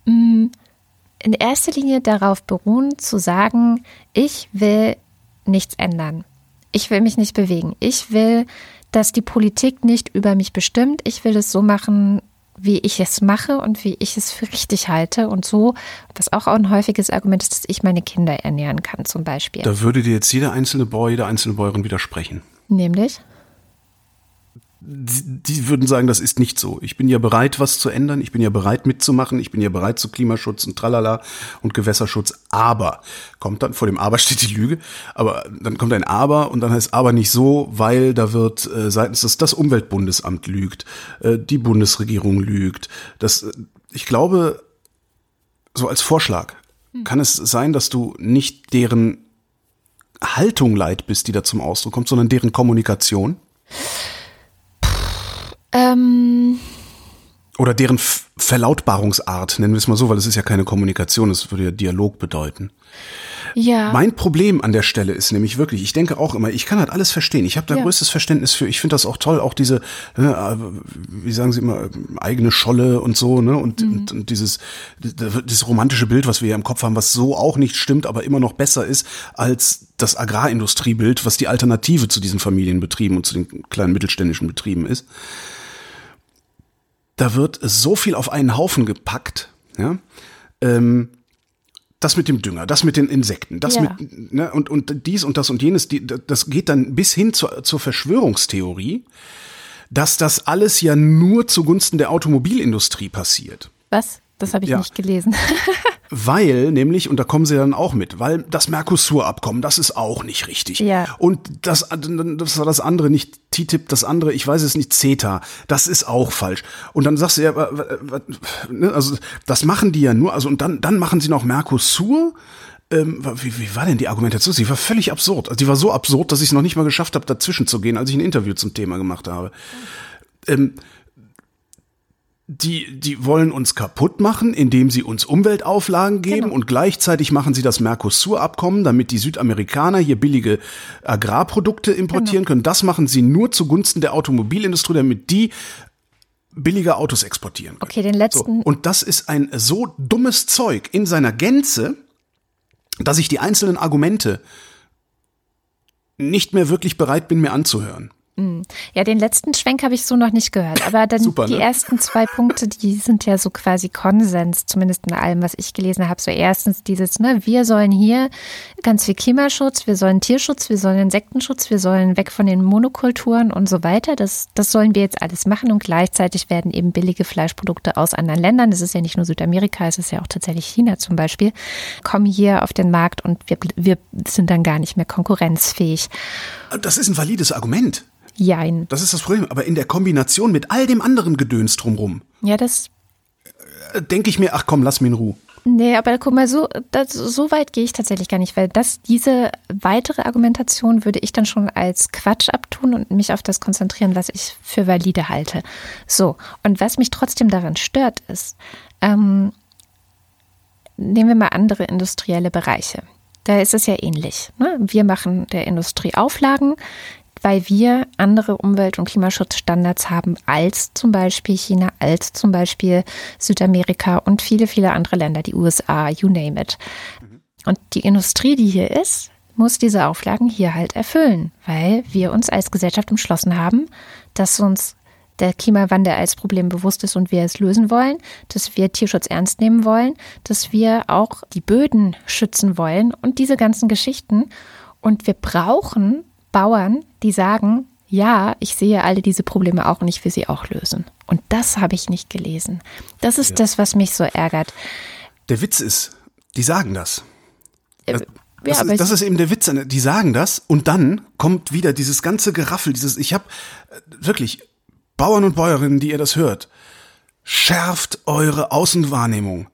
mh, in erster Linie darauf beruhen, zu sagen, ich will nichts ändern. Ich will mich nicht bewegen. Ich will, dass die Politik nicht über mich bestimmt. Ich will es so machen, wie ich es mache und wie ich es für richtig halte. Und so, was auch ein häufiges Argument ist, dass ich meine Kinder ernähren kann, zum Beispiel. Da würde dir jetzt jeder einzelne Bauer, jede einzelne Bäuerin widersprechen. Nämlich? Die, würden sagen, das ist nicht so. Ich bin ja bereit, was zu ändern. Ich bin ja bereit mitzumachen. Ich bin ja bereit zu Klimaschutz und Tralala und Gewässerschutz. Aber kommt dann vor dem Aber steht die Lüge. Aber dann kommt ein Aber und dann heißt Aber nicht so, weil da wird äh, seitens des das Umweltbundesamt lügt, äh, die Bundesregierung lügt. Das, äh, ich glaube, so als Vorschlag kann es sein, dass du nicht deren Haltung leid bist, die da zum Ausdruck kommt, sondern deren Kommunikation. Ähm, Oder deren Verlautbarungsart, nennen wir es mal so, weil es ist ja keine Kommunikation, es würde ja Dialog bedeuten. ja. Mein Problem an der Stelle ist nämlich wirklich, ich denke auch immer, ich kann halt alles verstehen. Ich habe da Ja. größtes Verständnis für. Ich finde das auch toll, auch diese, ne, wie sagen Sie immer, eigene Scholle und so, ne? Und, Mhm. und, und dieses, dieses romantische Bild, was wir ja im Kopf haben, was so auch nicht stimmt, aber immer noch besser ist als das Agrarindustriebild, was die Alternative zu diesen Familienbetrieben und zu den kleinen mittelständischen Betrieben ist. Da wird so viel auf einen Haufen gepackt, ja. Ähm, das mit dem Dünger, das mit den Insekten, das Ja. mit ne, und und dies und das und jenes, die, das geht dann bis hin zur, zur Verschwörungstheorie, dass das alles ja nur zugunsten der Automobilindustrie passiert. Was? Das habe ich Ja. nicht gelesen. Weil nämlich, und da kommen sie dann auch mit, weil das Mercosur-Abkommen, das ist auch nicht richtig. Ja. Und das, das war das andere, nicht TTIP, das andere, ich weiß es nicht, CETA, das ist auch falsch. Und dann sagst du ja, ne, also das machen die ja nur, also und dann, dann machen sie noch Mercosur, ähm, wie, wie war denn die Argumentation? Sie war völlig absurd. Also die war so absurd, dass ich es noch nicht mal geschafft habe, dazwischen zu gehen, als ich ein Interview zum Thema gemacht habe. Ähm, die, die wollen uns kaputt machen, indem sie uns Umweltauflagen geben genau. und gleichzeitig machen sie das Mercosur-Abkommen, damit die Südamerikaner hier billige Agrarprodukte importieren genau. können. Das machen sie nur zugunsten der Automobilindustrie, damit die billige Autos exportieren können. Okay, den letzten. So. Und das ist ein so dummes Zeug in seiner Gänze, dass ich die einzelnen Argumente nicht mehr wirklich bereit bin, mir anzuhören. Hm. Ja, den letzten Schwenk habe ich so noch nicht gehört. Aber dann Super, die ne? ersten zwei Punkte, die sind ja so quasi Konsens, zumindest in allem, was ich gelesen habe. So erstens dieses, ne, wir sollen hier ganz viel Klimaschutz, wir sollen Tierschutz, wir sollen Insektenschutz, wir sollen weg von den Monokulturen und so weiter. Das, das sollen wir jetzt alles machen und gleichzeitig werden eben billige Fleischprodukte aus anderen Ländern, das ist ja nicht nur Südamerika, es ist ja auch tatsächlich China zum Beispiel, kommen hier auf den Markt und wir, wir sind dann gar nicht mehr konkurrenzfähig. Das ist ein valides Argument. Jein. Das ist das Problem. Aber in der Kombination mit all dem anderen Gedöns drumrum. Ja, das. Äh, denke ich mir, ach komm, lass mich in Ruhe. Nee, aber guck mal, so, das, so weit gehe ich tatsächlich gar nicht, weil das, diese weitere Argumentation würde ich dann schon als Quatsch abtun und mich auf das konzentrieren, was ich für valide halte. So, und was mich trotzdem daran stört, ist, ähm, nehmen wir mal andere industrielle Bereiche. Da ist es ja ähnlich. Ne? Wir machen der Industrie Auflagen, weil wir andere Umwelt- und Klimaschutzstandards haben als zum Beispiel China, als zum Beispiel Südamerika und viele, viele andere Länder, die USA, you name it. Und die Industrie, die hier ist, muss diese Auflagen hier halt erfüllen, weil wir uns als Gesellschaft entschlossen haben, dass uns der Klimawandel als Problem bewusst ist und wir es lösen wollen, dass wir Tierschutz ernst nehmen wollen, dass wir auch die Böden schützen wollen und diese ganzen Geschichten. Und wir brauchen Bauern, die sagen, ja, ich sehe alle diese Probleme auch und ich will sie auch lösen. Und das habe ich nicht gelesen. Das ist ja. das, was mich so ärgert. Der Witz ist, die sagen das. Äh, das, das, ja, ist, das ist, eben der Witz. Die sagen das und dann kommt wieder dieses ganze Geraffel, dieses, ich habe äh, wirklich Bauern und Bäuerinnen, die ihr das hört, schärft eure Außenwahrnehmung.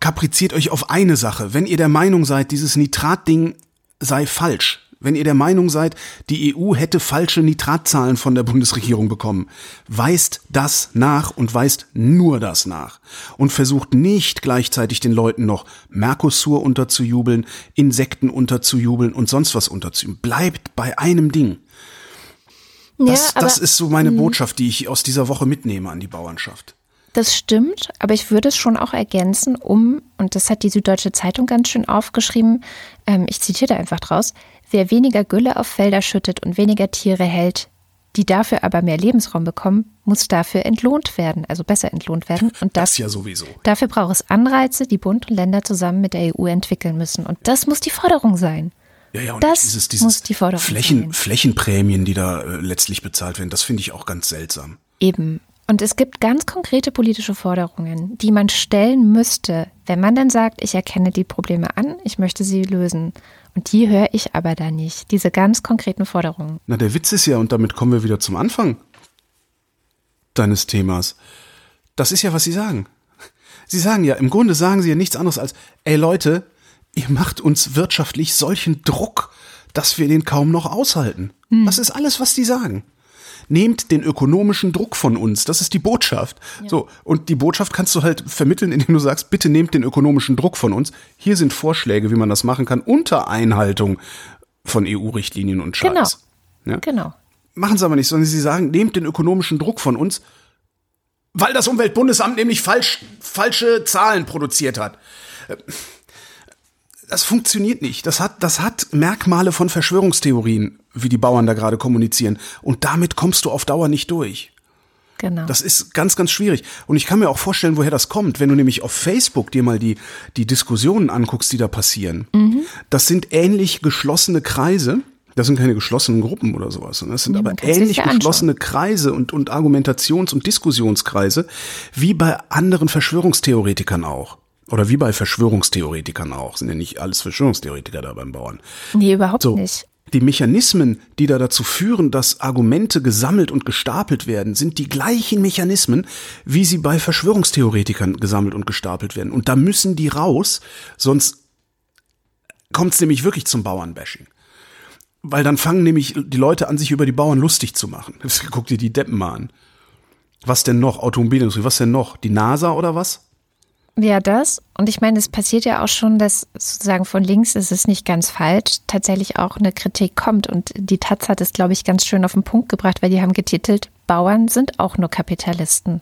Kapriziert euch auf eine Sache. Wenn ihr der Meinung seid, dieses Nitratding sei falsch, wenn ihr der Meinung seid, die EU hätte falsche Nitratzahlen von der Bundesregierung bekommen, weist das nach und weist nur das nach und versucht nicht gleichzeitig den Leuten noch Mercosur unterzujubeln, Insekten unterzujubeln und sonst was unterzujubeln. Bleibt bei einem Ding. Das, ja, das ist so meine mhm. Botschaft, die ich aus dieser Woche mitnehme an die Bauernschaft. Das stimmt, aber ich würde es schon auch ergänzen, um, und das hat die Süddeutsche Zeitung ganz schön aufgeschrieben, ähm, ich zitiere da einfach draus, Wer weniger Gülle auf Felder schüttet und weniger Tiere hält, die dafür aber mehr Lebensraum bekommen, muss dafür entlohnt werden, also besser entlohnt werden. Und das, das ja sowieso. Dafür braucht es Anreize, die Bund und Länder zusammen mit der EU entwickeln müssen. Und das muss die Forderung sein. Ja, ja, und das dieses, dieses muss die Forderung Flächen, sein. Flächenprämien, die da äh, letztlich bezahlt werden, das finde ich auch ganz seltsam. Eben. Und es gibt ganz konkrete politische Forderungen, die man stellen müsste, wenn man dann sagt, ich erkenne die Probleme an, ich möchte sie lösen. Und die höre ich aber da nicht, diese ganz konkreten Forderungen. Na, der Witz ist ja, und damit kommen wir wieder zum Anfang deines Themas. Das ist ja, was Sie sagen. Sie sagen ja, im Grunde sagen Sie ja nichts anderes als, ey Leute, ihr macht uns wirtschaftlich solchen Druck, dass wir den kaum noch aushalten. Hm. Das ist alles, was die sagen nehmt den ökonomischen Druck von uns. Das ist die Botschaft. Ja. So. Und die Botschaft kannst du halt vermitteln, indem du sagst, bitte nehmt den ökonomischen Druck von uns. Hier sind Vorschläge, wie man das machen kann, unter Einhaltung von EU-Richtlinien und Scheiß. Genau. Ja? genau. Machen sie aber nicht, sondern sie sagen, nehmt den ökonomischen Druck von uns, weil das Umweltbundesamt nämlich falsch, falsche Zahlen produziert hat das funktioniert nicht. Das hat, das hat Merkmale von Verschwörungstheorien, wie die Bauern da gerade kommunizieren. Und damit kommst du auf Dauer nicht durch. Genau. Das ist ganz, ganz schwierig. Und ich kann mir auch vorstellen, woher das kommt. Wenn du nämlich auf Facebook dir mal die, die Diskussionen anguckst, die da passieren. Mhm. Das sind ähnlich geschlossene Kreise. Das sind keine geschlossenen Gruppen oder sowas. Das sind ja, aber ähnlich geschlossene Kreise und, und Argumentations- und Diskussionskreise, wie bei anderen Verschwörungstheoretikern auch. Oder wie bei Verschwörungstheoretikern auch. Sind ja nicht alles Verschwörungstheoretiker da beim Bauern. Nee, überhaupt so. nicht. Die Mechanismen, die da dazu führen, dass Argumente gesammelt und gestapelt werden, sind die gleichen Mechanismen, wie sie bei Verschwörungstheoretikern gesammelt und gestapelt werden. Und da müssen die raus, sonst kommt es nämlich wirklich zum Bauernbashing. Weil dann fangen nämlich die Leute an, sich über die Bauern lustig zu machen. Guck dir die Deppen mal an. Was denn noch? Automobilindustrie, was denn noch? Die NASA oder was? Ja, das. Und ich meine, es passiert ja auch schon, dass sozusagen von links ist es nicht ganz falsch, tatsächlich auch eine Kritik kommt. Und die Taz hat es, glaube ich, ganz schön auf den Punkt gebracht, weil die haben getitelt, Bauern sind auch nur Kapitalisten.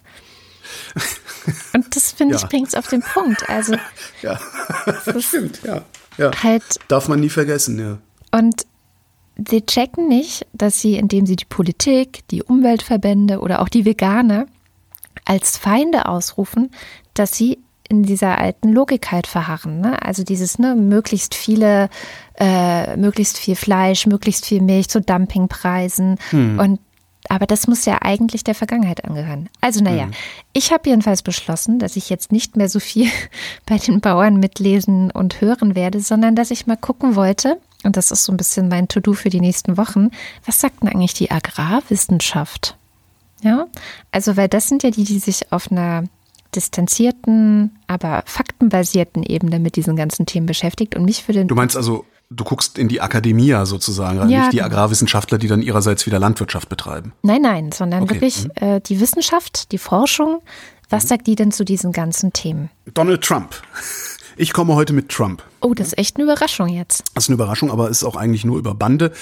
Und das finde ja. ich bringt es auf den Punkt. Also ja, das stimmt, ja. ja. Halt, Darf man nie vergessen, ja. Und sie checken nicht, dass sie, indem sie die Politik, die Umweltverbände oder auch die Veganer als Feinde ausrufen, dass sie in dieser alten Logik halt verharren. Ne? Also dieses, ne, möglichst viele, äh, möglichst viel Fleisch, möglichst viel Milch zu Dumpingpreisen. Hm. Und aber das muss ja eigentlich der Vergangenheit angehören. Also naja, mhm. ich habe jedenfalls beschlossen, dass ich jetzt nicht mehr so viel bei den Bauern mitlesen und hören werde, sondern dass ich mal gucken wollte, und das ist so ein bisschen mein To-Do für die nächsten Wochen, was sagt denn eigentlich die Agrarwissenschaft? Ja, also weil das sind ja die, die sich auf einer distanzierten, aber faktenbasierten Ebene mit diesen ganzen Themen beschäftigt und mich für den. Du meinst also, du guckst in die Akademia sozusagen, ja, nicht die genau. Agrarwissenschaftler, die dann ihrerseits wieder Landwirtschaft betreiben. Nein, nein, sondern okay. wirklich mhm. äh, die Wissenschaft, die Forschung. Was mhm. sagt die denn zu diesen ganzen Themen? Donald Trump. Ich komme heute mit Trump. Oh, das ist echt eine Überraschung jetzt. Das ist eine Überraschung, aber ist auch eigentlich nur über Bande,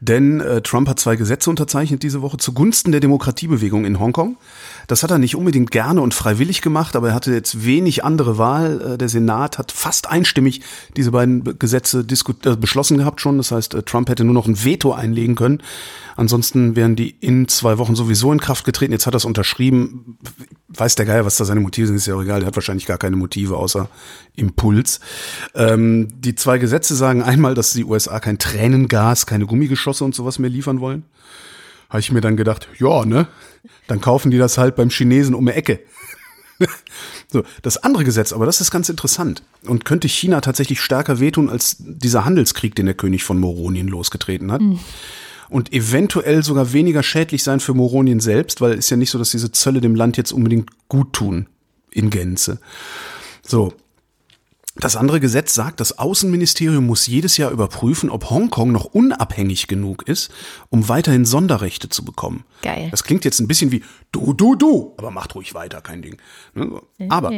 denn äh, Trump hat zwei Gesetze unterzeichnet diese Woche zugunsten der Demokratiebewegung in Hongkong. Das hat er nicht unbedingt gerne und freiwillig gemacht, aber er hatte jetzt wenig andere Wahl. Äh, der Senat hat fast einstimmig diese beiden Gesetze äh, beschlossen gehabt schon. Das heißt, äh, Trump hätte nur noch ein Veto einlegen können. Ansonsten wären die in zwei Wochen sowieso in Kraft getreten. Jetzt hat er es unterschrieben. Weiß der Geier, was da seine Motive sind, ist ja auch egal. Der hat wahrscheinlich gar keine Motive außer Impuls. Ähm, die zwei Gesetze sagen einmal, dass die USA kein Tränengas, keine Gummigeschosse und sowas mehr liefern wollen. Habe ich mir dann gedacht, ja, ne? Dann kaufen die das halt beim Chinesen um die Ecke. so, das andere Gesetz, aber das ist ganz interessant und könnte China tatsächlich stärker wehtun als dieser Handelskrieg, den der König von Moronien losgetreten hat. Mhm. Und eventuell sogar weniger schädlich sein für Moronien selbst, weil es ist ja nicht so, dass diese Zölle dem Land jetzt unbedingt gut tun in Gänze. So, das andere Gesetz sagt, das Außenministerium muss jedes Jahr überprüfen, ob Hongkong noch unabhängig genug ist, um weiterhin Sonderrechte zu bekommen. Geil. Das klingt jetzt ein bisschen wie du, du, du, aber macht ruhig weiter, kein Ding. Ne? Aber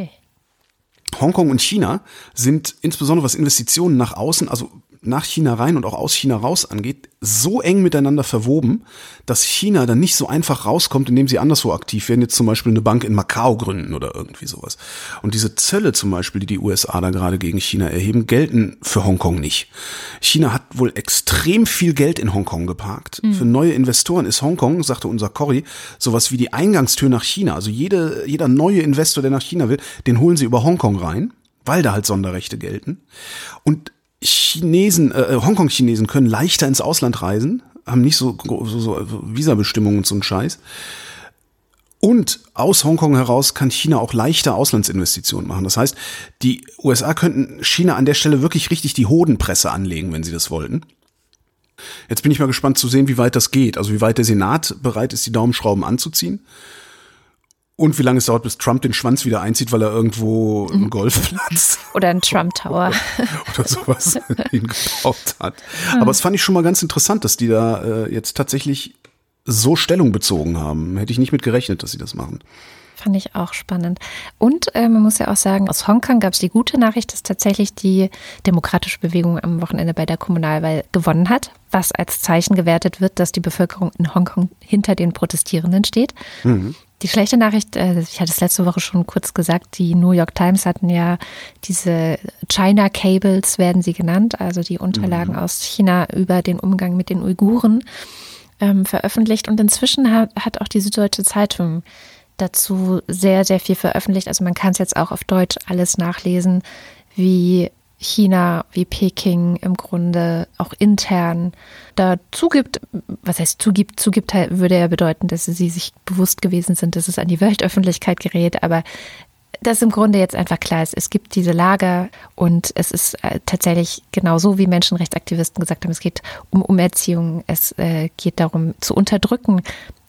Hongkong und China sind insbesondere was Investitionen nach außen, also nach China rein und auch aus China raus angeht, so eng miteinander verwoben, dass China dann nicht so einfach rauskommt, indem sie anderswo aktiv werden, jetzt zum Beispiel eine Bank in Macau gründen oder irgendwie sowas. Und diese Zölle zum Beispiel, die die USA da gerade gegen China erheben, gelten für Hongkong nicht. China hat wohl extrem viel Geld in Hongkong geparkt. Mhm. Für neue Investoren ist Hongkong, sagte unser Cory, sowas wie die Eingangstür nach China. Also jede, jeder neue Investor, der nach China will, den holen sie über Hongkong rein weil da halt Sonderrechte gelten. Und Chinesen, äh, äh, Hongkong-Chinesen können leichter ins Ausland reisen, haben nicht so, so, so Visabestimmungen ein Scheiß. Und aus Hongkong heraus kann China auch leichter Auslandsinvestitionen machen. Das heißt, die USA könnten China an der Stelle wirklich richtig die Hodenpresse anlegen, wenn sie das wollten. Jetzt bin ich mal gespannt zu sehen, wie weit das geht. Also wie weit der Senat bereit ist, die Daumenschrauben anzuziehen. Und wie lange es dauert, bis Trump den Schwanz wieder einzieht, weil er irgendwo einen mhm. Golfplatz oder einen Trump Tower oder sowas hingebaut hat. Mhm. Aber es fand ich schon mal ganz interessant, dass die da äh, jetzt tatsächlich so Stellung bezogen haben. Hätte ich nicht mit gerechnet, dass sie das machen. Fand ich auch spannend. Und äh, man muss ja auch sagen, aus Hongkong gab es die gute Nachricht, dass tatsächlich die demokratische Bewegung am Wochenende bei der Kommunalwahl gewonnen hat, was als Zeichen gewertet wird, dass die Bevölkerung in Hongkong hinter den Protestierenden steht. Mhm. Die schlechte Nachricht, äh, ich hatte es letzte Woche schon kurz gesagt, die New York Times hatten ja diese China Cables, werden sie genannt, also die Unterlagen mhm. aus China über den Umgang mit den Uiguren ähm, veröffentlicht. Und inzwischen hat, hat auch die Süddeutsche Zeitung dazu sehr, sehr viel veröffentlicht. Also man kann es jetzt auch auf Deutsch alles nachlesen, wie China wie Peking im Grunde auch intern da zugibt, was heißt zugibt, zugibt würde ja bedeuten, dass sie sich bewusst gewesen sind, dass es an die Weltöffentlichkeit gerät, aber dass im Grunde jetzt einfach klar ist, es gibt diese Lager und es ist äh, tatsächlich genauso, wie Menschenrechtsaktivisten gesagt haben, es geht um Umerziehung, es äh, geht darum zu unterdrücken,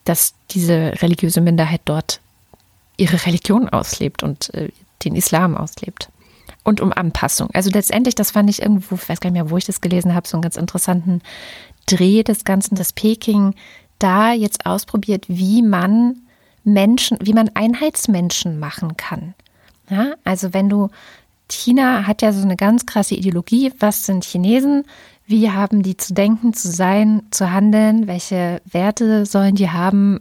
dass diese religiöse Minderheit dort ihre Religion auslebt und äh, den Islam auslebt. Und um Anpassung. Also letztendlich, das fand ich irgendwo, ich weiß gar nicht mehr, wo ich das gelesen habe, so einen ganz interessanten Dreh des Ganzen, dass Peking da jetzt ausprobiert, wie man Menschen, wie man Einheitsmenschen machen kann. Ja, also wenn du, China hat ja so eine ganz krasse Ideologie, was sind Chinesen, wie haben die zu denken, zu sein, zu handeln, welche Werte sollen die haben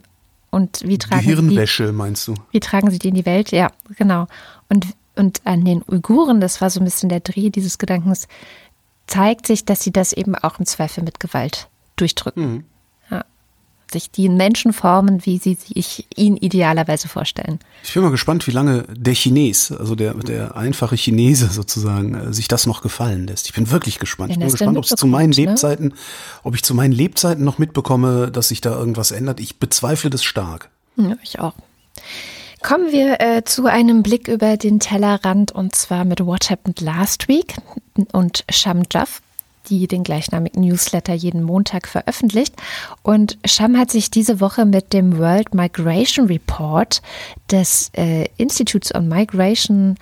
und wie tragen Gehirnwäsche, die, meinst du? Wie tragen sie die in die Welt? Ja, genau. Und, und an den Uiguren, das war so ein bisschen der Dreh dieses Gedankens, zeigt sich, dass sie das eben auch im Zweifel mit Gewalt durchdrücken. Mhm sich die Menschen formen, wie sie sich ihn idealerweise vorstellen. Ich bin mal gespannt, wie lange der Chines, also der, der einfache Chinese sozusagen, äh, sich das noch gefallen lässt. Ich bin wirklich gespannt. ich bin gespannt, ob es zu meinen ne? Lebzeiten, ob ich zu meinen Lebzeiten noch mitbekomme, dass sich da irgendwas ändert. Ich bezweifle das stark. Ja, ich auch. Kommen wir äh, zu einem Blick über den Tellerrand und zwar mit What Happened Last Week und Sham Jaff die den gleichnamigen Newsletter jeden Montag veröffentlicht. Und Sham hat sich diese Woche mit dem World Migration Report des äh, Institutes on Migration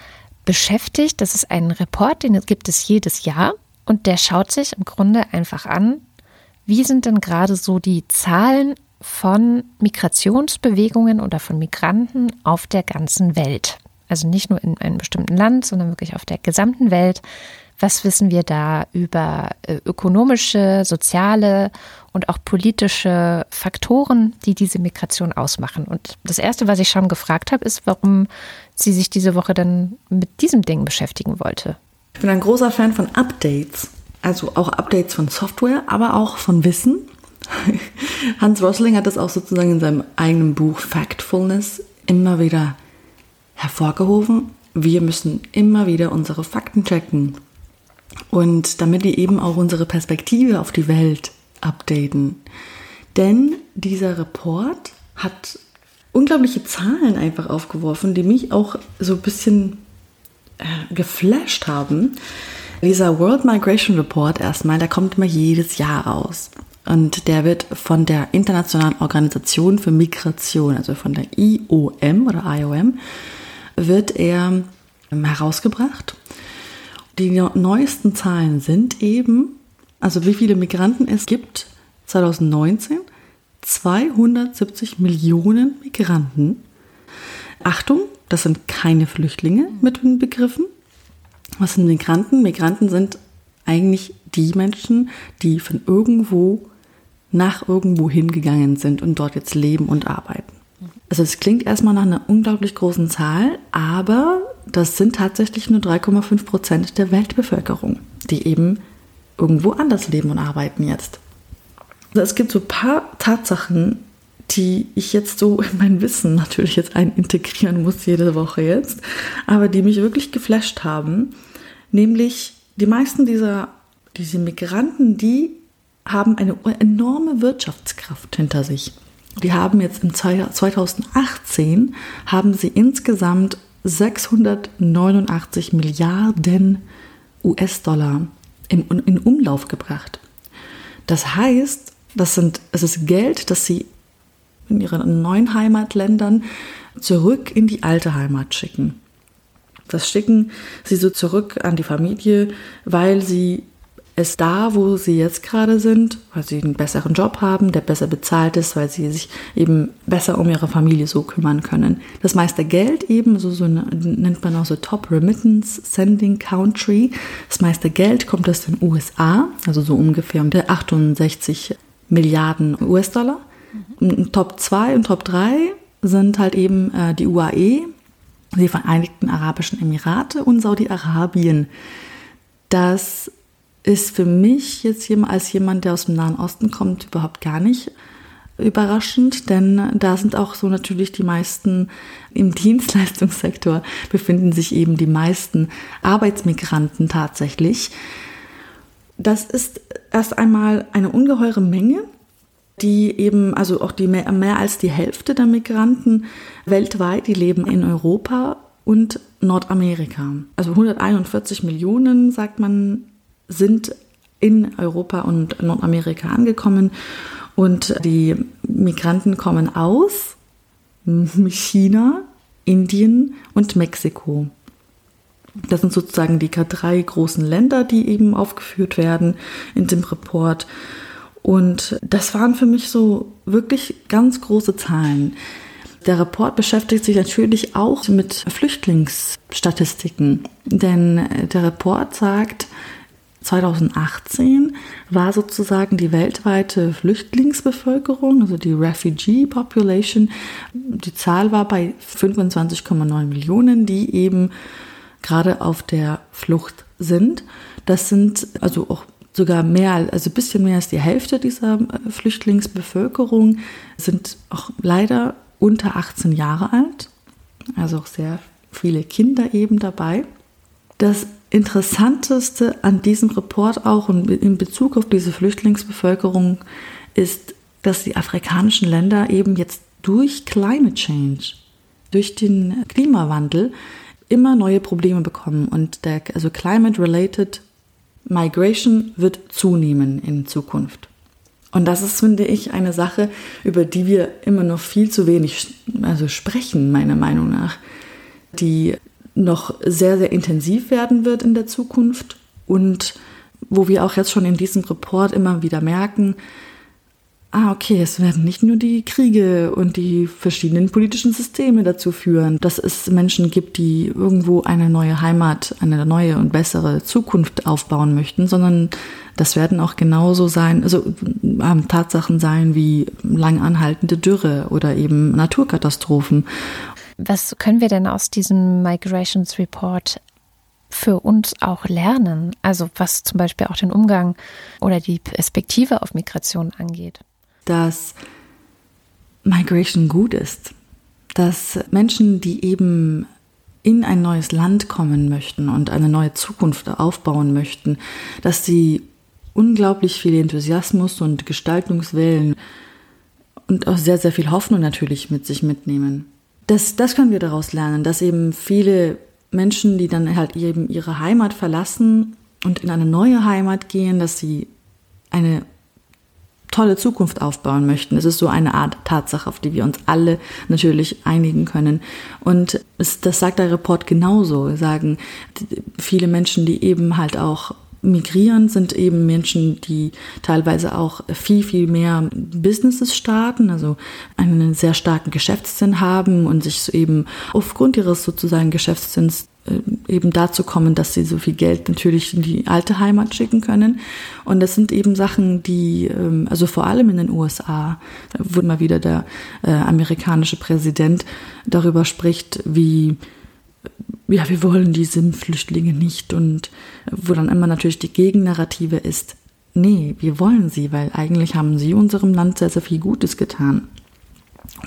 beschäftigt. Das ist ein Report, den gibt es jedes Jahr. Und der schaut sich im Grunde einfach an, wie sind denn gerade so die Zahlen von Migrationsbewegungen oder von Migranten auf der ganzen Welt. Also nicht nur in einem bestimmten Land, sondern wirklich auf der gesamten Welt. Was wissen wir da über äh, ökonomische, soziale und auch politische Faktoren, die diese Migration ausmachen? Und das Erste, was ich schon gefragt habe, ist, warum sie sich diese Woche dann mit diesem Ding beschäftigen wollte. Ich bin ein großer Fan von Updates, also auch Updates von Software, aber auch von Wissen. Hans Rosling hat das auch sozusagen in seinem eigenen Buch Factfulness immer wieder hervorgehoben. Wir müssen immer wieder unsere Fakten checken. Und damit wir eben auch unsere Perspektive auf die Welt updaten. Denn dieser Report hat unglaubliche Zahlen einfach aufgeworfen, die mich auch so ein bisschen äh, geflasht haben. Dieser World Migration Report erstmal, der kommt immer jedes Jahr raus. Und der wird von der Internationalen Organisation für Migration, also von der IOM oder IOM, wird er herausgebracht. Die neuesten Zahlen sind eben, also wie viele Migranten es gibt 2019, 270 Millionen Migranten. Achtung, das sind keine Flüchtlinge mit den Begriffen. Was sind Migranten? Migranten sind eigentlich die Menschen, die von irgendwo nach irgendwo hingegangen sind und dort jetzt leben und arbeiten. Also es klingt erstmal nach einer unglaublich großen Zahl, aber das sind tatsächlich nur 3,5 Prozent der Weltbevölkerung, die eben irgendwo anders leben und arbeiten jetzt. Also es gibt so ein paar Tatsachen, die ich jetzt so in mein Wissen natürlich jetzt integrieren muss jede Woche jetzt, aber die mich wirklich geflasht haben. Nämlich die meisten dieser diese Migranten, die haben eine enorme Wirtschaftskraft hinter sich. Die haben jetzt im 2018 haben sie insgesamt 689 Milliarden US-Dollar in Umlauf gebracht. Das heißt, das, sind, es ist Geld, das sie in ihren neuen Heimatländern zurück in die alte Heimat schicken. Das schicken sie so zurück an die Familie, weil sie es da, wo sie jetzt gerade sind, weil sie einen besseren Job haben, der besser bezahlt ist, weil sie sich eben besser um ihre Familie so kümmern können. Das meiste Geld eben, so, so nennt man auch so Top Remittance Sending Country, das meiste Geld kommt aus den USA, also so ungefähr um 68 Milliarden US-Dollar. Mhm. Top 2 und Top 3 sind halt eben äh, die UAE, die Vereinigten Arabischen Emirate und Saudi-Arabien. Das ist für mich jetzt als jemand, der aus dem Nahen Osten kommt, überhaupt gar nicht überraschend, denn da sind auch so natürlich die meisten im Dienstleistungssektor befinden sich eben die meisten Arbeitsmigranten tatsächlich. Das ist erst einmal eine ungeheure Menge, die eben, also auch die mehr, mehr als die Hälfte der Migranten weltweit, die leben in Europa und Nordamerika. Also 141 Millionen, sagt man, sind in Europa und Nordamerika angekommen und die Migranten kommen aus China, Indien und Mexiko. Das sind sozusagen die drei großen Länder, die eben aufgeführt werden in dem Report. Und das waren für mich so wirklich ganz große Zahlen. Der Report beschäftigt sich natürlich auch mit Flüchtlingsstatistiken, denn der Report sagt, 2018 war sozusagen die weltweite Flüchtlingsbevölkerung, also die Refugee Population, die Zahl war bei 25,9 Millionen, die eben gerade auf der Flucht sind. Das sind also auch sogar mehr, also ein bisschen mehr als die Hälfte dieser äh, Flüchtlingsbevölkerung sind auch leider unter 18 Jahre alt, also auch sehr viele Kinder eben dabei. Das Interessanteste an diesem Report auch und in Bezug auf diese Flüchtlingsbevölkerung ist, dass die afrikanischen Länder eben jetzt durch Climate Change, durch den Klimawandel immer neue Probleme bekommen und der, also Climate-related Migration wird zunehmen in Zukunft. Und das ist, finde ich, eine Sache, über die wir immer noch viel zu wenig also sprechen, meiner Meinung nach, die noch sehr, sehr intensiv werden wird in der Zukunft und wo wir auch jetzt schon in diesem Report immer wieder merken, ah, okay, es werden nicht nur die Kriege und die verschiedenen politischen Systeme dazu führen, dass es Menschen gibt, die irgendwo eine neue Heimat, eine neue und bessere Zukunft aufbauen möchten, sondern das werden auch genauso sein, also äh, Tatsachen sein wie lang anhaltende Dürre oder eben Naturkatastrophen. Was können wir denn aus diesem Migrations Report für uns auch lernen? Also was zum Beispiel auch den Umgang oder die Perspektive auf Migration angeht dass Migration gut ist, dass Menschen, die eben in ein neues Land kommen möchten und eine neue Zukunft aufbauen möchten, dass sie unglaublich viel Enthusiasmus und Gestaltungswillen und auch sehr, sehr viel Hoffnung natürlich mit sich mitnehmen. Das, das können wir daraus lernen, dass eben viele Menschen, die dann halt eben ihre Heimat verlassen und in eine neue Heimat gehen, dass sie eine tolle Zukunft aufbauen möchten. Es ist so eine Art Tatsache, auf die wir uns alle natürlich einigen können. Und es, das sagt der Report genauso. Wir sagen, viele Menschen, die eben halt auch migrieren, sind eben Menschen, die teilweise auch viel, viel mehr Businesses starten, also einen sehr starken Geschäftssinn haben und sich eben aufgrund ihres sozusagen Geschäftssinns äh, eben dazu kommen, dass sie so viel Geld natürlich in die alte Heimat schicken können. Und das sind eben Sachen, die, ähm, also vor allem in den USA, wo mal wieder der äh, amerikanische Präsident darüber spricht, wie ja, wir wollen diese Flüchtlinge nicht und wo dann immer natürlich die Gegennarrative ist, nee, wir wollen sie, weil eigentlich haben sie unserem Land sehr, sehr viel Gutes getan.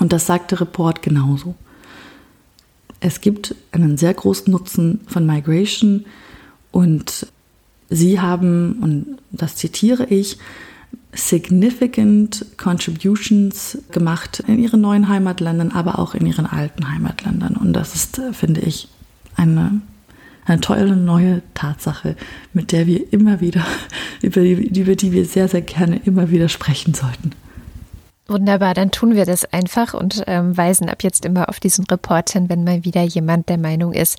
Und das sagt der Report genauso es gibt einen sehr großen Nutzen von Migration und sie haben, und das zitiere ich, significant contributions gemacht in ihren neuen Heimatländern, aber auch in ihren alten Heimatländern. Und das ist, finde ich, eine, eine tolle neue Tatsache, mit der wir immer wieder, über die, über die wir sehr, sehr gerne immer wieder sprechen sollten. Wunderbar, dann tun wir das einfach und ähm, weisen ab jetzt immer auf diesen Report hin, wenn mal wieder jemand der Meinung ist,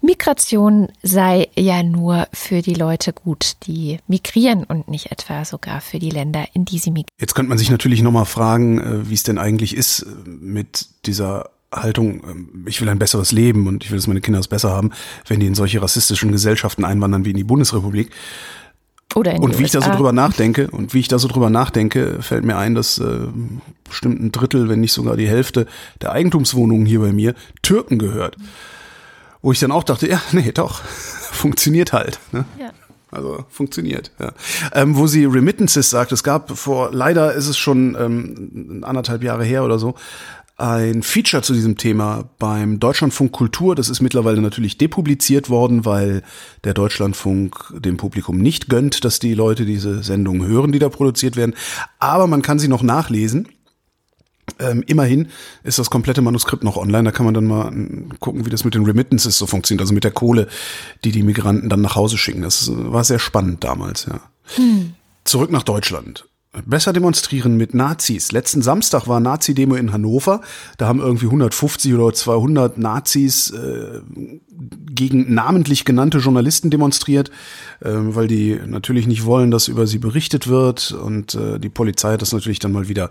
Migration sei ja nur für die Leute gut, die migrieren und nicht etwa sogar für die Länder, in die sie migrieren. Jetzt könnte man sich natürlich nochmal fragen, äh, wie es denn eigentlich ist äh, mit dieser Haltung, ähm, ich will ein besseres Leben und ich will, dass meine Kinder es besser haben, wenn die in solche rassistischen Gesellschaften einwandern wie in die Bundesrepublik. Oder in und wie USA. ich da so drüber nachdenke und wie ich da so drüber nachdenke, fällt mir ein, dass äh, bestimmt ein Drittel, wenn nicht sogar die Hälfte der Eigentumswohnungen hier bei mir Türken gehört. Wo ich dann auch dachte, ja, nee, doch, funktioniert halt. Ne? Ja. Also funktioniert. Ja. Ähm, wo sie Remittances sagt, es gab vor, leider ist es schon ähm, anderthalb Jahre her oder so, ein Feature zu diesem Thema beim Deutschlandfunk Kultur. Das ist mittlerweile natürlich depubliziert worden, weil der Deutschlandfunk dem Publikum nicht gönnt, dass die Leute diese Sendungen hören, die da produziert werden. Aber man kann sie noch nachlesen. Ähm, immerhin ist das komplette Manuskript noch online. Da kann man dann mal gucken, wie das mit den Remittances so funktioniert, also mit der Kohle, die die Migranten dann nach Hause schicken. Das war sehr spannend damals. Ja. Hm. Zurück nach Deutschland. Besser demonstrieren mit Nazis. Letzten Samstag war Nazi-Demo in Hannover. Da haben irgendwie 150 oder 200 Nazis äh, gegen namentlich genannte Journalisten demonstriert, äh, weil die natürlich nicht wollen, dass über sie berichtet wird. Und äh, die Polizei hat das natürlich dann mal wieder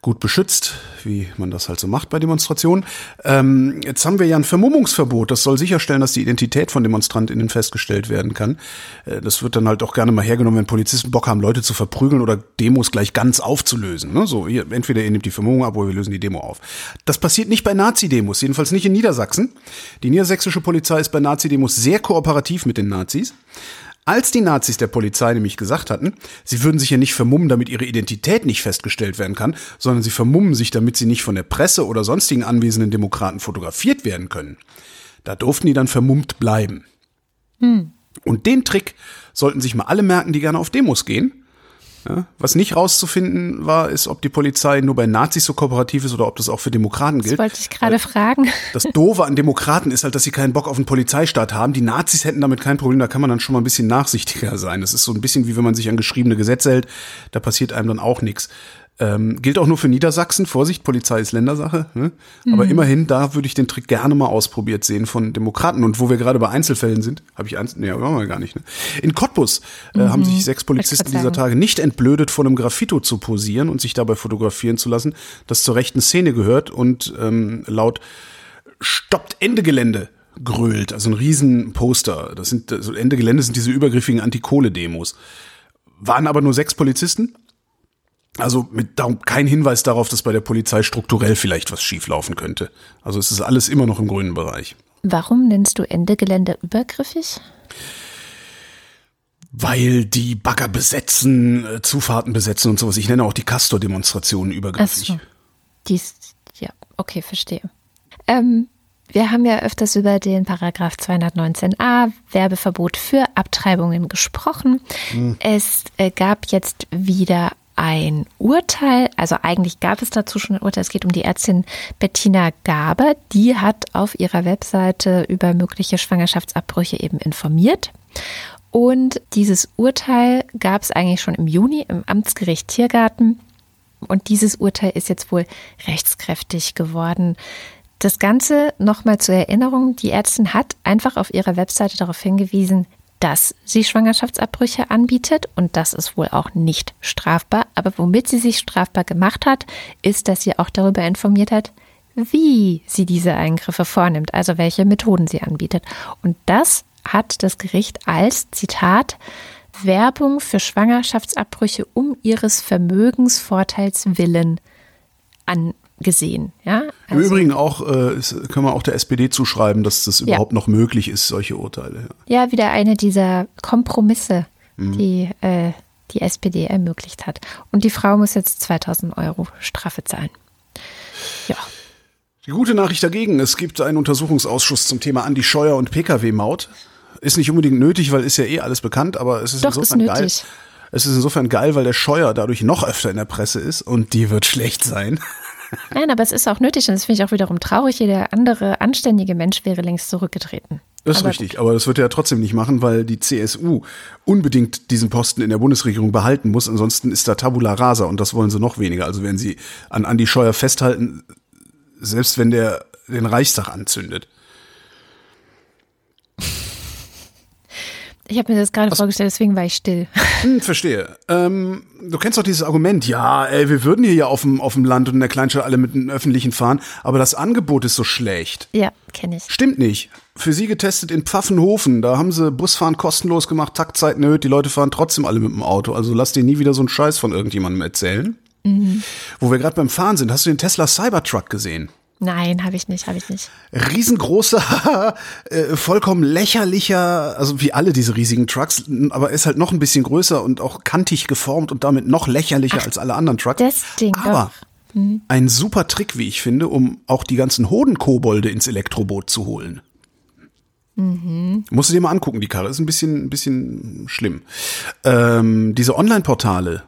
gut beschützt, wie man das halt so macht bei Demonstrationen. Ähm, jetzt haben wir ja ein Vermummungsverbot. Das soll sicherstellen, dass die Identität von DemonstrantInnen festgestellt werden kann. Äh, das wird dann halt auch gerne mal hergenommen, wenn Polizisten Bock haben, Leute zu verprügeln oder Demos gleich ganz aufzulösen. Ne? So, hier, entweder ihr nehmt die Vermummung ab oder wir lösen die Demo auf. Das passiert nicht bei Nazi-Demos, jedenfalls nicht in Niedersachsen. Die niedersächsische Polizei ist bei Nazi-Demos sehr kooperativ mit den Nazis. Als die Nazis der Polizei nämlich gesagt hatten, sie würden sich ja nicht vermummen, damit ihre Identität nicht festgestellt werden kann, sondern sie vermummen sich, damit sie nicht von der Presse oder sonstigen anwesenden Demokraten fotografiert werden können, da durften die dann vermummt bleiben. Hm. Und den Trick sollten sich mal alle merken, die gerne auf Demos gehen. Ja, was nicht rauszufinden war, ist, ob die Polizei nur bei Nazis so kooperativ ist oder ob das auch für Demokraten gilt. Das wollte ich gerade fragen. Das Doofe an Demokraten ist halt, dass sie keinen Bock auf einen Polizeistaat haben. Die Nazis hätten damit kein Problem, da kann man dann schon mal ein bisschen nachsichtiger sein. Das ist so ein bisschen wie wenn man sich an geschriebene Gesetze hält, da passiert einem dann auch nichts. Ähm, gilt auch nur für Niedersachsen. Vorsicht, Polizei ist Ländersache. Ne? Aber mhm. immerhin, da würde ich den Trick gerne mal ausprobiert sehen von Demokraten. Und wo wir gerade bei Einzelfällen sind, habe ich eins, nee, waren wir gar nicht. Ne? In Cottbus äh, mhm. haben sich sechs Polizisten dieser Tage nicht entblödet, vor einem Graffito zu posieren und sich dabei fotografieren zu lassen, das zur rechten Szene gehört und ähm, laut Stoppt Ende Gelände grölt. Also ein Riesenposter. Das sind, also Ende Gelände sind diese übergriffigen Antikohle-Demos. Waren aber nur sechs Polizisten also mit darum kein Hinweis darauf, dass bei der Polizei strukturell vielleicht was schieflaufen könnte. Also es ist alles immer noch im grünen Bereich. Warum nennst du Ende Gelände übergriffig? Weil die Bagger besetzen, äh, Zufahrten besetzen und sowas. Ich nenne auch die Castor-Demonstrationen übergriffig. Ach so. Dies, ja, okay, verstehe. Ähm, wir haben ja öfters über den Paragraph 219a Werbeverbot für Abtreibungen gesprochen. Hm. Es äh, gab jetzt wieder ein Urteil, also eigentlich gab es dazu schon ein Urteil, es geht um die Ärztin Bettina Gaber, die hat auf ihrer Webseite über mögliche Schwangerschaftsabbrüche eben informiert. Und dieses Urteil gab es eigentlich schon im Juni im Amtsgericht Tiergarten. Und dieses Urteil ist jetzt wohl rechtskräftig geworden. Das Ganze nochmal zur Erinnerung, die Ärztin hat einfach auf ihrer Webseite darauf hingewiesen, dass sie Schwangerschaftsabbrüche anbietet und das ist wohl auch nicht strafbar. Aber womit sie sich strafbar gemacht hat, ist, dass sie auch darüber informiert hat, wie sie diese Eingriffe vornimmt, also welche Methoden sie anbietet. Und das hat das Gericht als Zitat Werbung für Schwangerschaftsabbrüche um ihres Vermögensvorteils willen an, gesehen. Ja? Also Im Übrigen auch, äh, können wir auch der SPD zuschreiben, dass das überhaupt ja. noch möglich ist, solche Urteile. Ja, ja wieder eine dieser Kompromisse, mhm. die äh, die SPD ermöglicht hat. Und die Frau muss jetzt 2000 Euro Strafe zahlen. Ja. Die gute Nachricht dagegen, es gibt einen Untersuchungsausschuss zum Thema Andi Scheuer und Pkw-Maut. Ist nicht unbedingt nötig, weil ist ja eh alles bekannt, aber es ist Doch, insofern ist geil. Es ist insofern geil, weil der Scheuer dadurch noch öfter in der Presse ist und die wird schlecht sein. Nein, aber es ist auch nötig und das finde ich auch wiederum traurig. Jeder andere anständige Mensch wäre längst zurückgetreten. Das ist aber richtig, gut. aber das wird er ja trotzdem nicht machen, weil die CSU unbedingt diesen Posten in der Bundesregierung behalten muss. Ansonsten ist da Tabula rasa und das wollen sie noch weniger. Also wenn sie an Andi Scheuer festhalten, selbst wenn der den Reichstag anzündet. Ich habe mir das gerade vorgestellt, deswegen war ich still. Hm, verstehe. Ähm, du kennst doch dieses Argument, ja, ey, wir würden hier ja auf dem, auf dem Land und in der Kleinstadt alle mit dem Öffentlichen fahren, aber das Angebot ist so schlecht. Ja, kenne ich. Stimmt nicht. Für sie getestet in Pfaffenhofen, da haben sie Busfahren kostenlos gemacht, Taktzeit nöt, die Leute fahren trotzdem alle mit dem Auto. Also lass dir nie wieder so einen Scheiß von irgendjemandem erzählen. Mhm. Wo wir gerade beim Fahren sind, hast du den Tesla Cybertruck gesehen? Nein, habe ich nicht, habe ich nicht. Riesengroßer, äh, vollkommen lächerlicher, also wie alle diese riesigen Trucks, aber ist halt noch ein bisschen größer und auch kantig geformt und damit noch lächerlicher Ach, als alle anderen Trucks. Das Ding, aber mhm. ein super Trick, wie ich finde, um auch die ganzen Hodenkobolde ins Elektroboot zu holen. Mhm. Musst du dir mal angucken, die Karre ist ein bisschen, ein bisschen schlimm. Ähm, diese Online-Portale,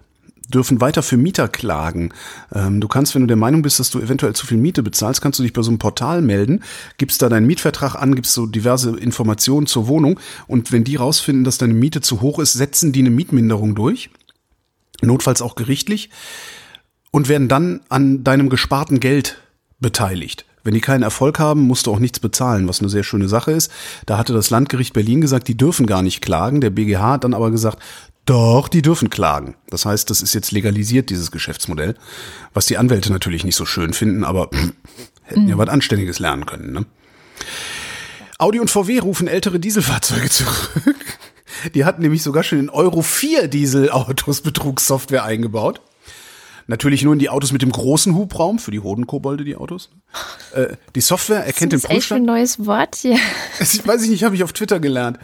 dürfen weiter für Mieter klagen. Ähm, du kannst, wenn du der Meinung bist, dass du eventuell zu viel Miete bezahlst, kannst du dich bei so einem Portal melden, gibst da deinen Mietvertrag an, gibst so diverse Informationen zur Wohnung und wenn die rausfinden, dass deine Miete zu hoch ist, setzen die eine Mietminderung durch. notfalls auch gerichtlich und werden dann an deinem gesparten Geld beteiligt. Wenn die keinen Erfolg haben, musst du auch nichts bezahlen, was eine sehr schöne Sache ist. Da hatte das Landgericht Berlin gesagt, die dürfen gar nicht klagen. Der BGH hat dann aber gesagt, doch, die dürfen klagen. Das heißt, das ist jetzt legalisiert, dieses Geschäftsmodell. Was die Anwälte natürlich nicht so schön finden, aber hätten ja was Anständiges lernen können. Ne? Audi und VW rufen ältere Dieselfahrzeuge zurück. Die hatten nämlich sogar schon in Euro 4 Dieselautos Betrugssoftware eingebaut. Natürlich nur in die Autos mit dem großen Hubraum, für die Hodenkobolde, die Autos. Äh, die Software erkennt den Das ist echt ein Prüfstand. neues Wort hier. Ich weiß ich nicht, habe ich auf Twitter gelernt.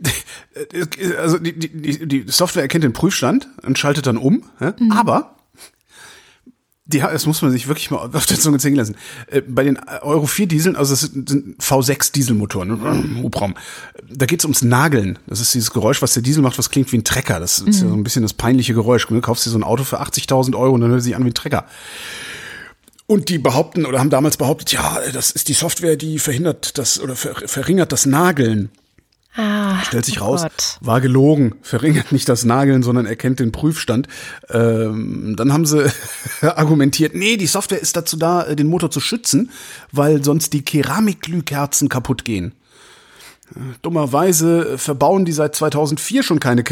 Also die, die, die, Software erkennt den Prüfstand und schaltet dann um, ja? aber die, das muss man sich wirklich mal auf der Zunge zählen lassen. Äh, Bei den Euro 4 Dieseln, also das sind sind V6 Dieselmotoren, ne? Hubraum, da geht's ums Nageln. Das ist dieses Geräusch, was der Diesel macht, was klingt wie ein Trecker. Das ist ja so ein bisschen das peinliche Geräusch. Du kaufst dir so ein Auto für 80.000 Euro und dann hört es sich an wie ein Trecker. Und die behaupten oder haben damals behauptet, ja, das ist die Software, die verhindert das oder ver verringert das Nageln. Ah, Stellt sich oh raus, Gott. war gelogen, verringert nicht das Nageln, sondern erkennt den Prüfstand. Ähm, dann haben sie argumentiert, nee, die Software ist dazu da, äh, den Motor zu schützen, weil sonst die Keramikglühkerzen kaputt gehen. Äh, Dummerweise verbauen die seit 2004 schon keine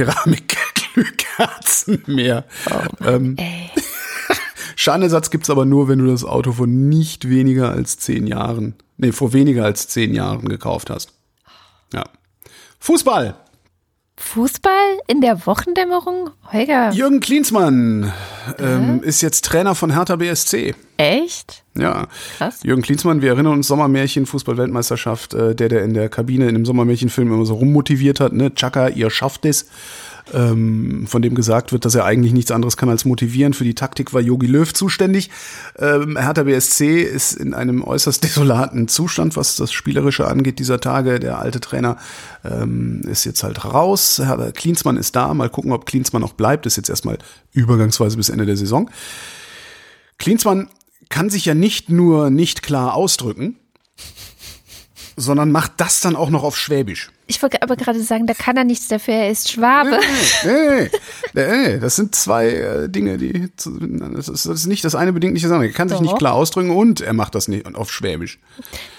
Keramikglühkerzen mehr. ähm, Ey. Schadenersatz gibt's aber nur, wenn du das Auto vor nicht weniger als zehn Jahren, nee, vor weniger als zehn Jahren gekauft hast. Ja. Fußball. Fußball in der Wochendämmerung? Holger, Jürgen Klinsmann ähm, ist jetzt Trainer von Hertha BSC. echt? Ja. Krass. Jürgen Klinsmann, wir erinnern uns Sommermärchen, Fußball-Weltmeisterschaft, äh, der, der in der Kabine in dem Sommermärchenfilm immer so rummotiviert hat, ne? Chaka, ihr schafft es. Ähm, von dem gesagt wird, dass er eigentlich nichts anderes kann als motivieren. Für die Taktik war Jogi Löw zuständig. Ähm, Hertha BSC ist in einem äußerst desolaten Zustand, was das Spielerische angeht dieser Tage. Der alte Trainer ähm, ist jetzt halt raus. Herr Klinsmann ist da. Mal gucken, ob Klinsmann noch bleibt. Ist jetzt erstmal übergangsweise bis Ende der Saison. Klinsmann kann sich ja nicht nur nicht klar ausdrücken, sondern macht das dann auch noch auf Schwäbisch. Ich wollte aber gerade sagen, da kann er nichts dafür, er ist Schwabe. Nee, nee, nee, das sind zwei äh, Dinge, die das ist, das ist nicht das eine bedingt nicht das andere. Er kann sich Doch. nicht klar ausdrücken und er macht das nicht auf Schwäbisch.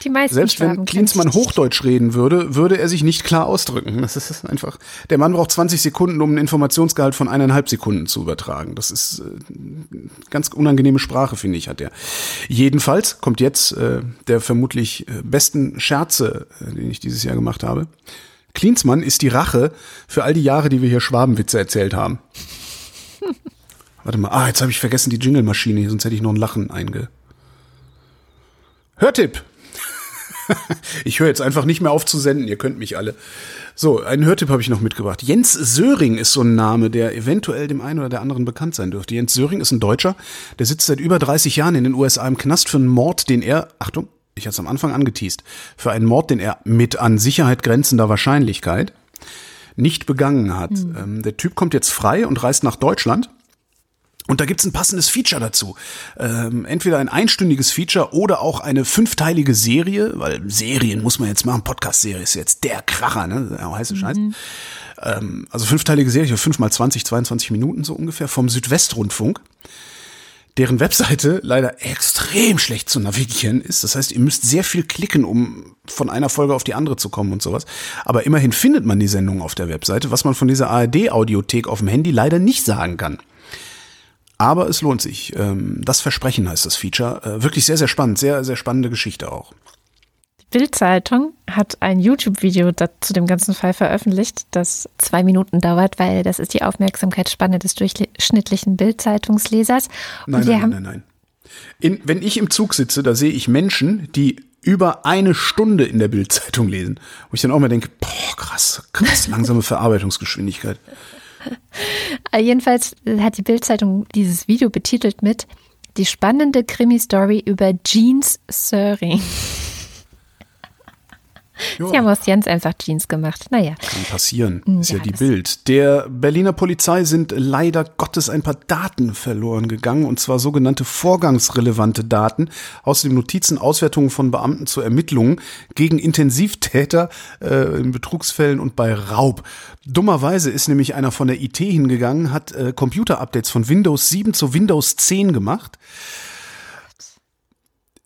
Die meisten Selbst Schwaben wenn Klinsmann sich- Hochdeutsch reden würde, würde er sich nicht klar ausdrücken. Das ist einfach. Der Mann braucht 20 Sekunden, um ein Informationsgehalt von eineinhalb Sekunden zu übertragen. Das ist äh, ganz unangenehme Sprache, finde ich, hat er. Jedenfalls kommt jetzt äh, der vermutlich äh, besten Scherze, äh, den ich dieses Jahr gemacht habe. Klinsmann ist die Rache für all die Jahre, die wir hier Schwabenwitze erzählt haben. Warte mal, ah, jetzt habe ich vergessen die Jingle-Maschine, sonst hätte ich noch ein Lachen einge. Hörtipp! Ich höre jetzt einfach nicht mehr auf zu senden, ihr könnt mich alle. So, einen Hörtipp habe ich noch mitgebracht. Jens Söring ist so ein Name, der eventuell dem einen oder der anderen bekannt sein dürfte. Jens Söring ist ein Deutscher, der sitzt seit über 30 Jahren in den USA im Knast für einen Mord, den er, Achtung, ich hatte es am Anfang angeteased, für einen Mord, den er mit an Sicherheit grenzender Wahrscheinlichkeit nicht begangen hat. Ähm, der Typ kommt jetzt frei und reist nach Deutschland. Und da gibt's ein passendes Feature dazu. Ähm, entweder ein einstündiges Feature oder auch eine fünfteilige Serie, weil Serien muss man jetzt machen. Podcast-Serie ist jetzt der Kracher, ne? Der heiße Scheiß. Ähm, also fünfteilige Serie, fünf mal 20, 22 Minuten so ungefähr vom Südwestrundfunk deren Webseite leider extrem schlecht zu navigieren ist. Das heißt, ihr müsst sehr viel klicken, um von einer Folge auf die andere zu kommen und sowas. Aber immerhin findet man die Sendung auf der Webseite, was man von dieser ARD-Audiothek auf dem Handy leider nicht sagen kann. Aber es lohnt sich. Ähm, Das Versprechen heißt das Feature. Äh, Wirklich sehr, sehr spannend. Sehr, sehr spannende Geschichte auch. Bild-Zeitung hat ein YouTube-Video zu dem ganzen Fall veröffentlicht, das zwei Minuten dauert, weil das ist die Aufmerksamkeitsspanne des durchschnittlichen Bild-Zeitungslesers. Nein, nein, haben nein, nein. In, wenn ich im Zug sitze, da sehe ich Menschen, die über eine Stunde in der Bildzeitung lesen. Wo ich dann auch mal denke, boah, krass, krass, langsame Verarbeitungsgeschwindigkeit. Äh, Jedenfalls hat die Bild-Zeitung dieses Video betitelt mit Die spannende Krimi-Story über Jeans Söring. Sie haben aus Jens einfach Jeans gemacht. Naja. Kann passieren. Ist ja, ja die Bild. Der Berliner Polizei sind leider Gottes ein paar Daten verloren gegangen, und zwar sogenannte vorgangsrelevante Daten aus den Notizen, Auswertungen von Beamten zur Ermittlungen gegen Intensivtäter äh, in Betrugsfällen und bei Raub. Dummerweise ist nämlich einer von der IT hingegangen, hat äh, Computer-Updates von Windows 7 zu Windows 10 gemacht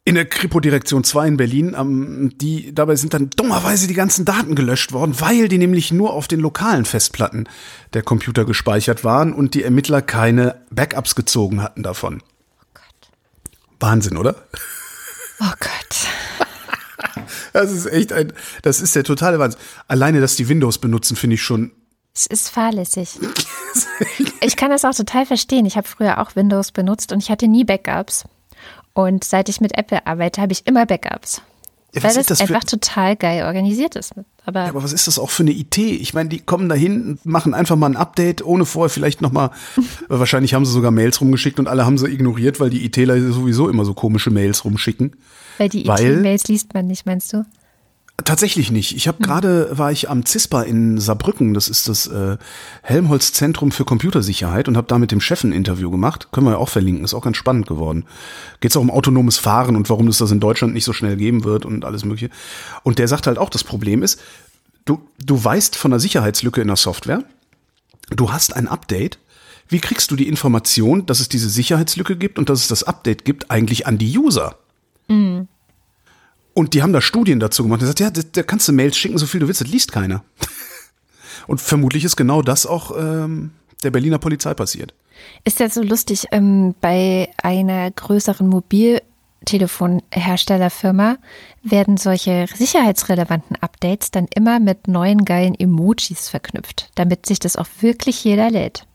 in der Kripo-Direktion 2 in Berlin, ähm, die, dabei sind dann dummerweise die ganzen Daten gelöscht worden, weil die nämlich nur auf den lokalen Festplatten der Computer gespeichert waren und die Ermittler keine Backups gezogen hatten davon. Oh Gott. Wahnsinn, oder? Oh Gott. das ist echt ein, das ist der totale Wahnsinn. Alleine, dass die Windows benutzen, finde ich schon es ist fahrlässig. ich kann das auch total verstehen. Ich habe früher auch Windows benutzt und ich hatte nie Backups. Und seit ich mit Apple arbeite, habe ich immer Backups. Ja, weil das, das einfach total geil organisiert ist. Aber, ja, aber was ist das auch für eine IT? Ich meine, die kommen dahin, machen einfach mal ein Update, ohne vorher vielleicht nochmal, wahrscheinlich haben sie sogar Mails rumgeschickt und alle haben sie ignoriert, weil die ITler sowieso immer so komische Mails rumschicken. Weil die IT-Mails liest man nicht, meinst du? Tatsächlich nicht. Ich habe hm. gerade war ich am CISPA in Saarbrücken, das ist das äh, Helmholtz Zentrum für Computersicherheit und habe da mit dem Chef ein Interview gemacht. Können wir ja auch verlinken, ist auch ganz spannend geworden. Geht es auch um autonomes Fahren und warum es das in Deutschland nicht so schnell geben wird und alles mögliche. Und der sagt halt auch, das Problem ist, du du weißt von einer Sicherheitslücke in der Software, du hast ein Update, wie kriegst du die Information, dass es diese Sicherheitslücke gibt und dass es das Update gibt, eigentlich an die User? Mhm. Und die haben da Studien dazu gemacht. Er sagt, ja, da kannst du Mails schicken, so viel du willst, das liest keiner. Und vermutlich ist genau das auch ähm, der Berliner Polizei passiert. Ist ja so lustig, ähm, bei einer größeren Mobiltelefonherstellerfirma werden solche sicherheitsrelevanten Updates dann immer mit neuen geilen Emojis verknüpft, damit sich das auch wirklich jeder lädt.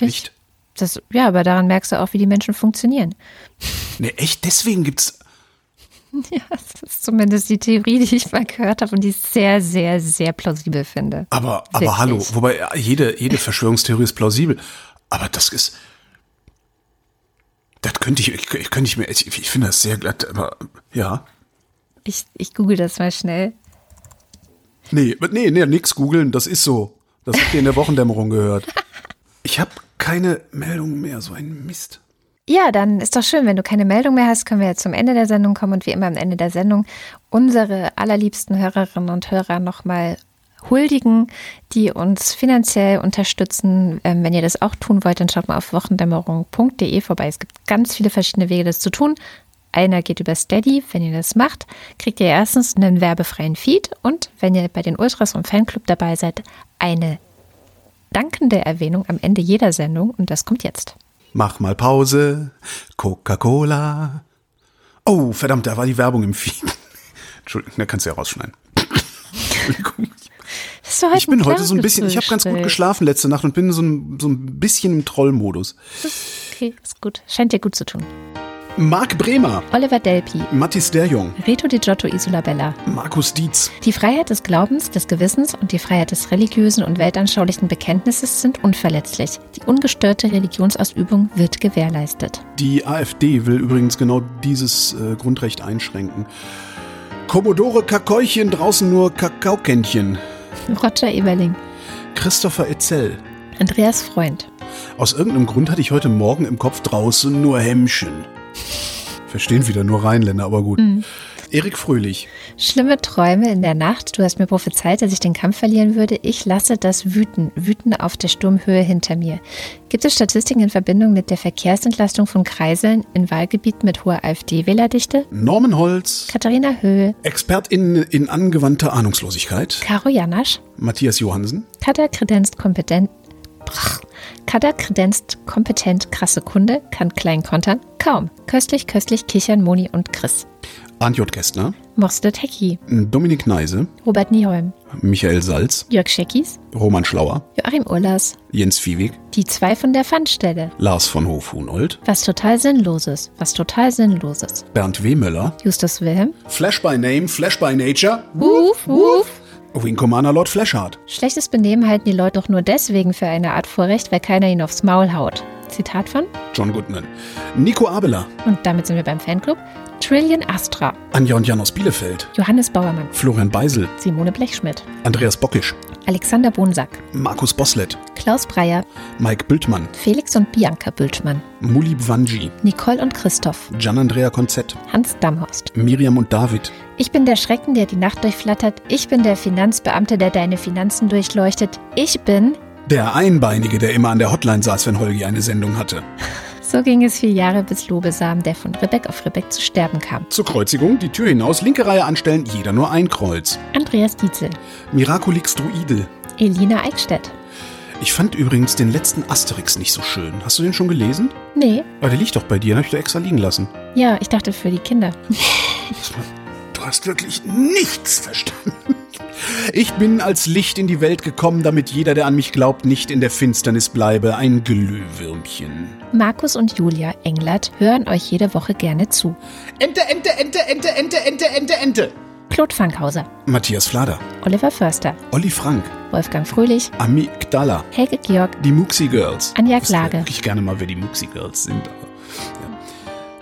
Nicht? Das, ja, aber daran merkst du auch, wie die Menschen funktionieren. Ne, echt? Deswegen gibt's Ja, das ist zumindest die Theorie, die ich mal gehört habe und die ich sehr, sehr, sehr plausibel finde. Aber, aber hallo, wobei jede, jede Verschwörungstheorie ist plausibel. Aber das ist. Das könnte ich, ich könnte ich mir, ich, ich finde das sehr glatt, aber ja. Ich, ich google das mal schnell. Nee, nee, nee, nix googeln, das ist so. Das habt ihr in der Wochendämmerung gehört. Ich habe keine Meldung mehr, so ein Mist. Ja, dann ist doch schön, wenn du keine Meldung mehr hast, können wir jetzt zum Ende der Sendung kommen und wie immer am Ende der Sendung unsere allerliebsten Hörerinnen und Hörer nochmal huldigen, die uns finanziell unterstützen. Ähm, wenn ihr das auch tun wollt, dann schaut mal auf wochendämmerung.de vorbei. Es gibt ganz viele verschiedene Wege, das zu tun. Einer geht über Steady. Wenn ihr das macht, kriegt ihr erstens einen werbefreien Feed und wenn ihr bei den Ultras und Fanclub dabei seid, eine dankende Erwähnung am Ende jeder Sendung und das kommt jetzt. Mach mal Pause. Coca-Cola. Oh, verdammt, da war die Werbung im Feed. Entschuldigung, da kannst du ja rausschneiden. Entschuldigung. ich bin heute so ein bisschen, ich habe ganz gut geschlafen letzte Nacht und bin so ein, so ein bisschen im Trollmodus. Okay, ist gut. Scheint dir gut zu tun. Marc Bremer. Oliver Delpi. Mathis Derjong. Reto Di Giotto Isola Bella. Markus Dietz. Die Freiheit des Glaubens, des Gewissens und die Freiheit des religiösen und weltanschaulichen Bekenntnisses sind unverletzlich. Die ungestörte Religionsausübung wird gewährleistet. Die AfD will übrigens genau dieses äh, Grundrecht einschränken. Commodore Kakäuchen, draußen nur Kakaokännchen. Roger Eberling. Christopher Etzel. Andreas Freund. Aus irgendeinem Grund hatte ich heute Morgen im Kopf draußen nur Hemmchen. Verstehen wieder nur Rheinländer, aber gut. Mhm. Erik Fröhlich. Schlimme Träume in der Nacht. Du hast mir prophezeit, dass ich den Kampf verlieren würde. Ich lasse das wüten. Wüten auf der Sturmhöhe hinter mir. Gibt es Statistiken in Verbindung mit der Verkehrsentlastung von Kreiseln in Wahlgebieten mit hoher AfD-Wählerdichte? Norman Holz. Katharina Höhl. Expertin in angewandter Ahnungslosigkeit. Caro Janasch. Matthias Johansen. Kata kredenzt kompetent. Kada kredenzt kompetent krasse Kunde, kann klein kontern, kaum. Köstlich, köstlich kichern Moni und Chris. J. Kästner. Moste Tecki. Dominik Neise. Robert Nieholm. Michael Salz. Jörg Scheckis. Roman Schlauer. Joachim Urlas. Jens Viehweg. Die zwei von der Pfandstelle. Lars von Hof-Hunold. Was total Sinnloses. Was total Sinnloses. Bernd W. Möller. Justus Wilhelm. Flash by Name, Flash by Nature. Woof, woof. Wing Commander Lord Flashheart. Schlechtes Benehmen halten die Leute doch nur deswegen für eine Art Vorrecht, weil keiner ihnen aufs Maul haut. Zitat von John Goodman. Nico Abela. Und damit sind wir beim Fanclub. Trillion Astra, Anja und Jan aus Bielefeld. Johannes Bauermann, Florian Beisel. Simone Blechschmidt, Andreas Bockisch. Alexander Bonsack, Markus Boslett. Klaus Breyer, Mike Bültmann. Felix und Bianca Bültmann, Mulib Wanji. Nicole und Christoph, Gian-Andrea Konzett. Hans Damhorst. Miriam und David. Ich bin der Schrecken, der die Nacht durchflattert. Ich bin der Finanzbeamte, der deine Finanzen durchleuchtet. Ich bin. Der Einbeinige, der immer an der Hotline saß, wenn Holgi eine Sendung hatte. So ging es vier Jahre, bis Lobesam, der von Ribbeck auf Ribbeck zu sterben kam. Zur Kreuzigung, die Tür hinaus, linke Reihe anstellen, jeder nur ein Kreuz. Andreas Dietzel, Miraculix Druide. Elina Eickstedt. Ich fand übrigens den letzten Asterix nicht so schön. Hast du den schon gelesen? Nee, Aber der liegt doch bei dir, den hab ich da extra liegen lassen. ja, ich dachte für die Kinder. Du hast wirklich nichts verstanden. Ich bin als Licht in die Welt gekommen, damit jeder, der an mich glaubt, nicht in der Finsternis bleibe. Ein Glühwürmchen. Markus und Julia Englert hören euch jede Woche gerne zu. Ente, Ente, Ente, Ente, Ente, Ente, Ente, Ente. Claude Fankhauser, Matthias Flader. Oliver Förster, Olli Frank. Wolfgang Fröhlich, Amygdala. Helge Georg, Die Muxi Girls. Anja Ich Klage. wirklich gerne mal, wer die Muxi Girls sind. Ja.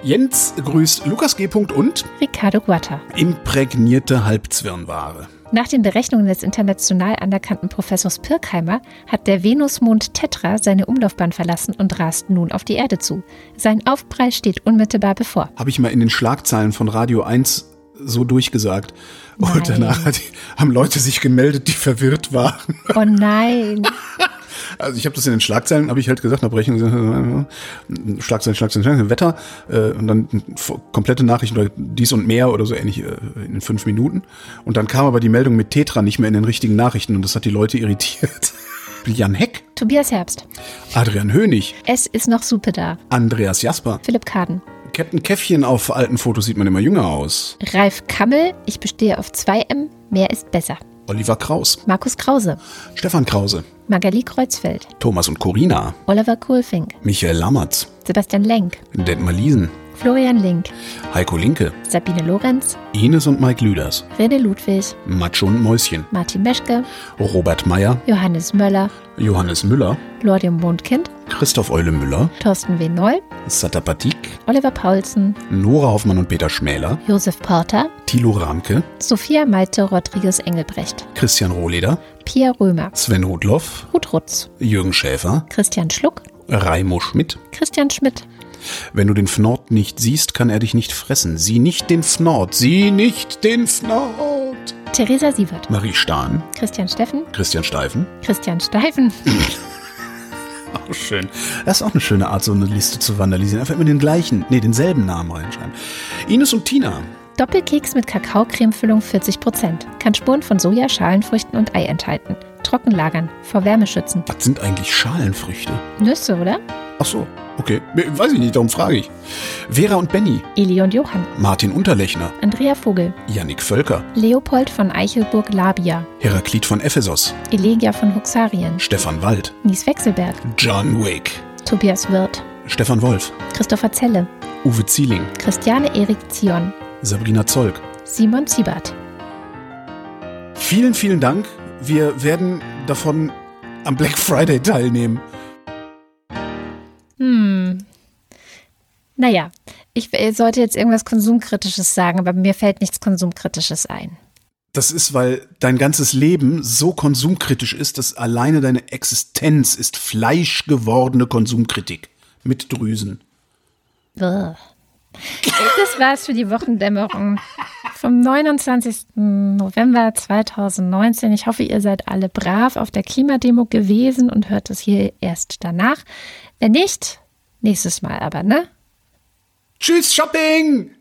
Jens grüßt Lukas G. und Ricardo Guatta. imprägnierte Halbzwirnware. Nach den Berechnungen des international anerkannten Professors Pirkheimer hat der Venusmond Tetra seine Umlaufbahn verlassen und rast nun auf die Erde zu. Sein Aufprall steht unmittelbar bevor. Habe ich mal in den Schlagzeilen von Radio 1 so durchgesagt. Nein. Und danach haben Leute sich gemeldet, die verwirrt waren. Oh nein. Also ich habe das in den Schlagzeilen, habe ich halt gesagt, Unterbrechung, äh, Schlagzeilen, Schlagzeilen, Schlagzeilen, Wetter äh, und dann komplette Nachrichten oder dies und mehr oder so ähnlich äh, in fünf Minuten. Und dann kam aber die Meldung mit Tetra nicht mehr in den richtigen Nachrichten und das hat die Leute irritiert. Jan Heck, Tobias Herbst. Adrian Hönig, Es ist noch Suppe da. Andreas Jasper. Philipp Kaden. Captain Käffchen auf alten Fotos sieht man immer jünger aus. Ralf Kammel. Ich bestehe auf 2M. Mehr ist besser. Oliver Kraus, Markus Krause. Stefan Krause, Magali Kreuzfeld. Thomas und Corina, Oliver Kohlfink. Michael Lammertz, Sebastian Lenk. Detmar Liesen, Florian Link. Heiko Linke, Sabine Lorenz. Ines und Mike Lüders, Rene Ludwig. Macho und Mäuschen, Martin Meschke. Robert Meyer, Johannes Möller. Johannes Müller, Lordium Mondkind. Christoph Eule Müller, Thorsten W. Noll. Satapatik, Oliver Paulsen. Nora Hoffmann und Peter Schmäler, Josef Porter. Thilo Ramke, Sophia Malte Rodriguez Engelbrecht. Christian Rohleder, Pia Römer. Sven Rudloff, Ruth Rutz. Jürgen Schäfer, Christian Schluck. Raimo Schmidt. Christian Schmidt. Wenn du den Fnord nicht siehst, kann er dich nicht fressen. Sieh nicht den Fnord, sieh nicht den Fnord. Theresa Sievert. Marie Stahn, Christian Steffen. Christian Steifen. Christian Steifen. Auch schön. Das ist auch eine schöne Art, so eine Liste zu vandalisieren. Einfach immer den gleichen, nee, denselben Namen reinschreiben. Ines und Tina. Doppelkeks mit Kakaocremefüllung 40%. Kann Spuren von Soja, Schalenfrüchten und Ei enthalten. Trocken lagern. Vor Wärme schützen. Was sind eigentlich Schalenfrüchte? Nüsse, oder? Ach so, okay. Weiß ich nicht, darum frage ich. Vera und Benny. Eli und Johann. Martin Unterlechner. Andrea Vogel. Yannick Völker. Leopold von Eichelburg-Labia. Heraklit von Ephesos. Elegia von Huxarien. Stefan Wald. Nies Wechselberg. John Wick. Tobias Wirth. Stefan Wolf. Christopher Zelle. Uwe Zieling. Christiane Erik Zion. Sabrina Zolk. Simon Ziebert. Vielen, vielen Dank. Wir werden davon am Black Friday teilnehmen. Hm. Naja, ich äh, sollte jetzt irgendwas Konsumkritisches sagen, aber mir fällt nichts Konsumkritisches ein. Das ist, weil dein ganzes Leben so konsumkritisch ist, dass alleine deine Existenz ist fleischgewordene Konsumkritik mit Drüsen. Bäh. Das war's für die Wochendämmerung vom 29. November 2019. Ich hoffe, ihr seid alle brav auf der Klimademo gewesen und hört es hier erst danach. Wenn nicht, nächstes Mal aber, ne? Tschüss, Shopping!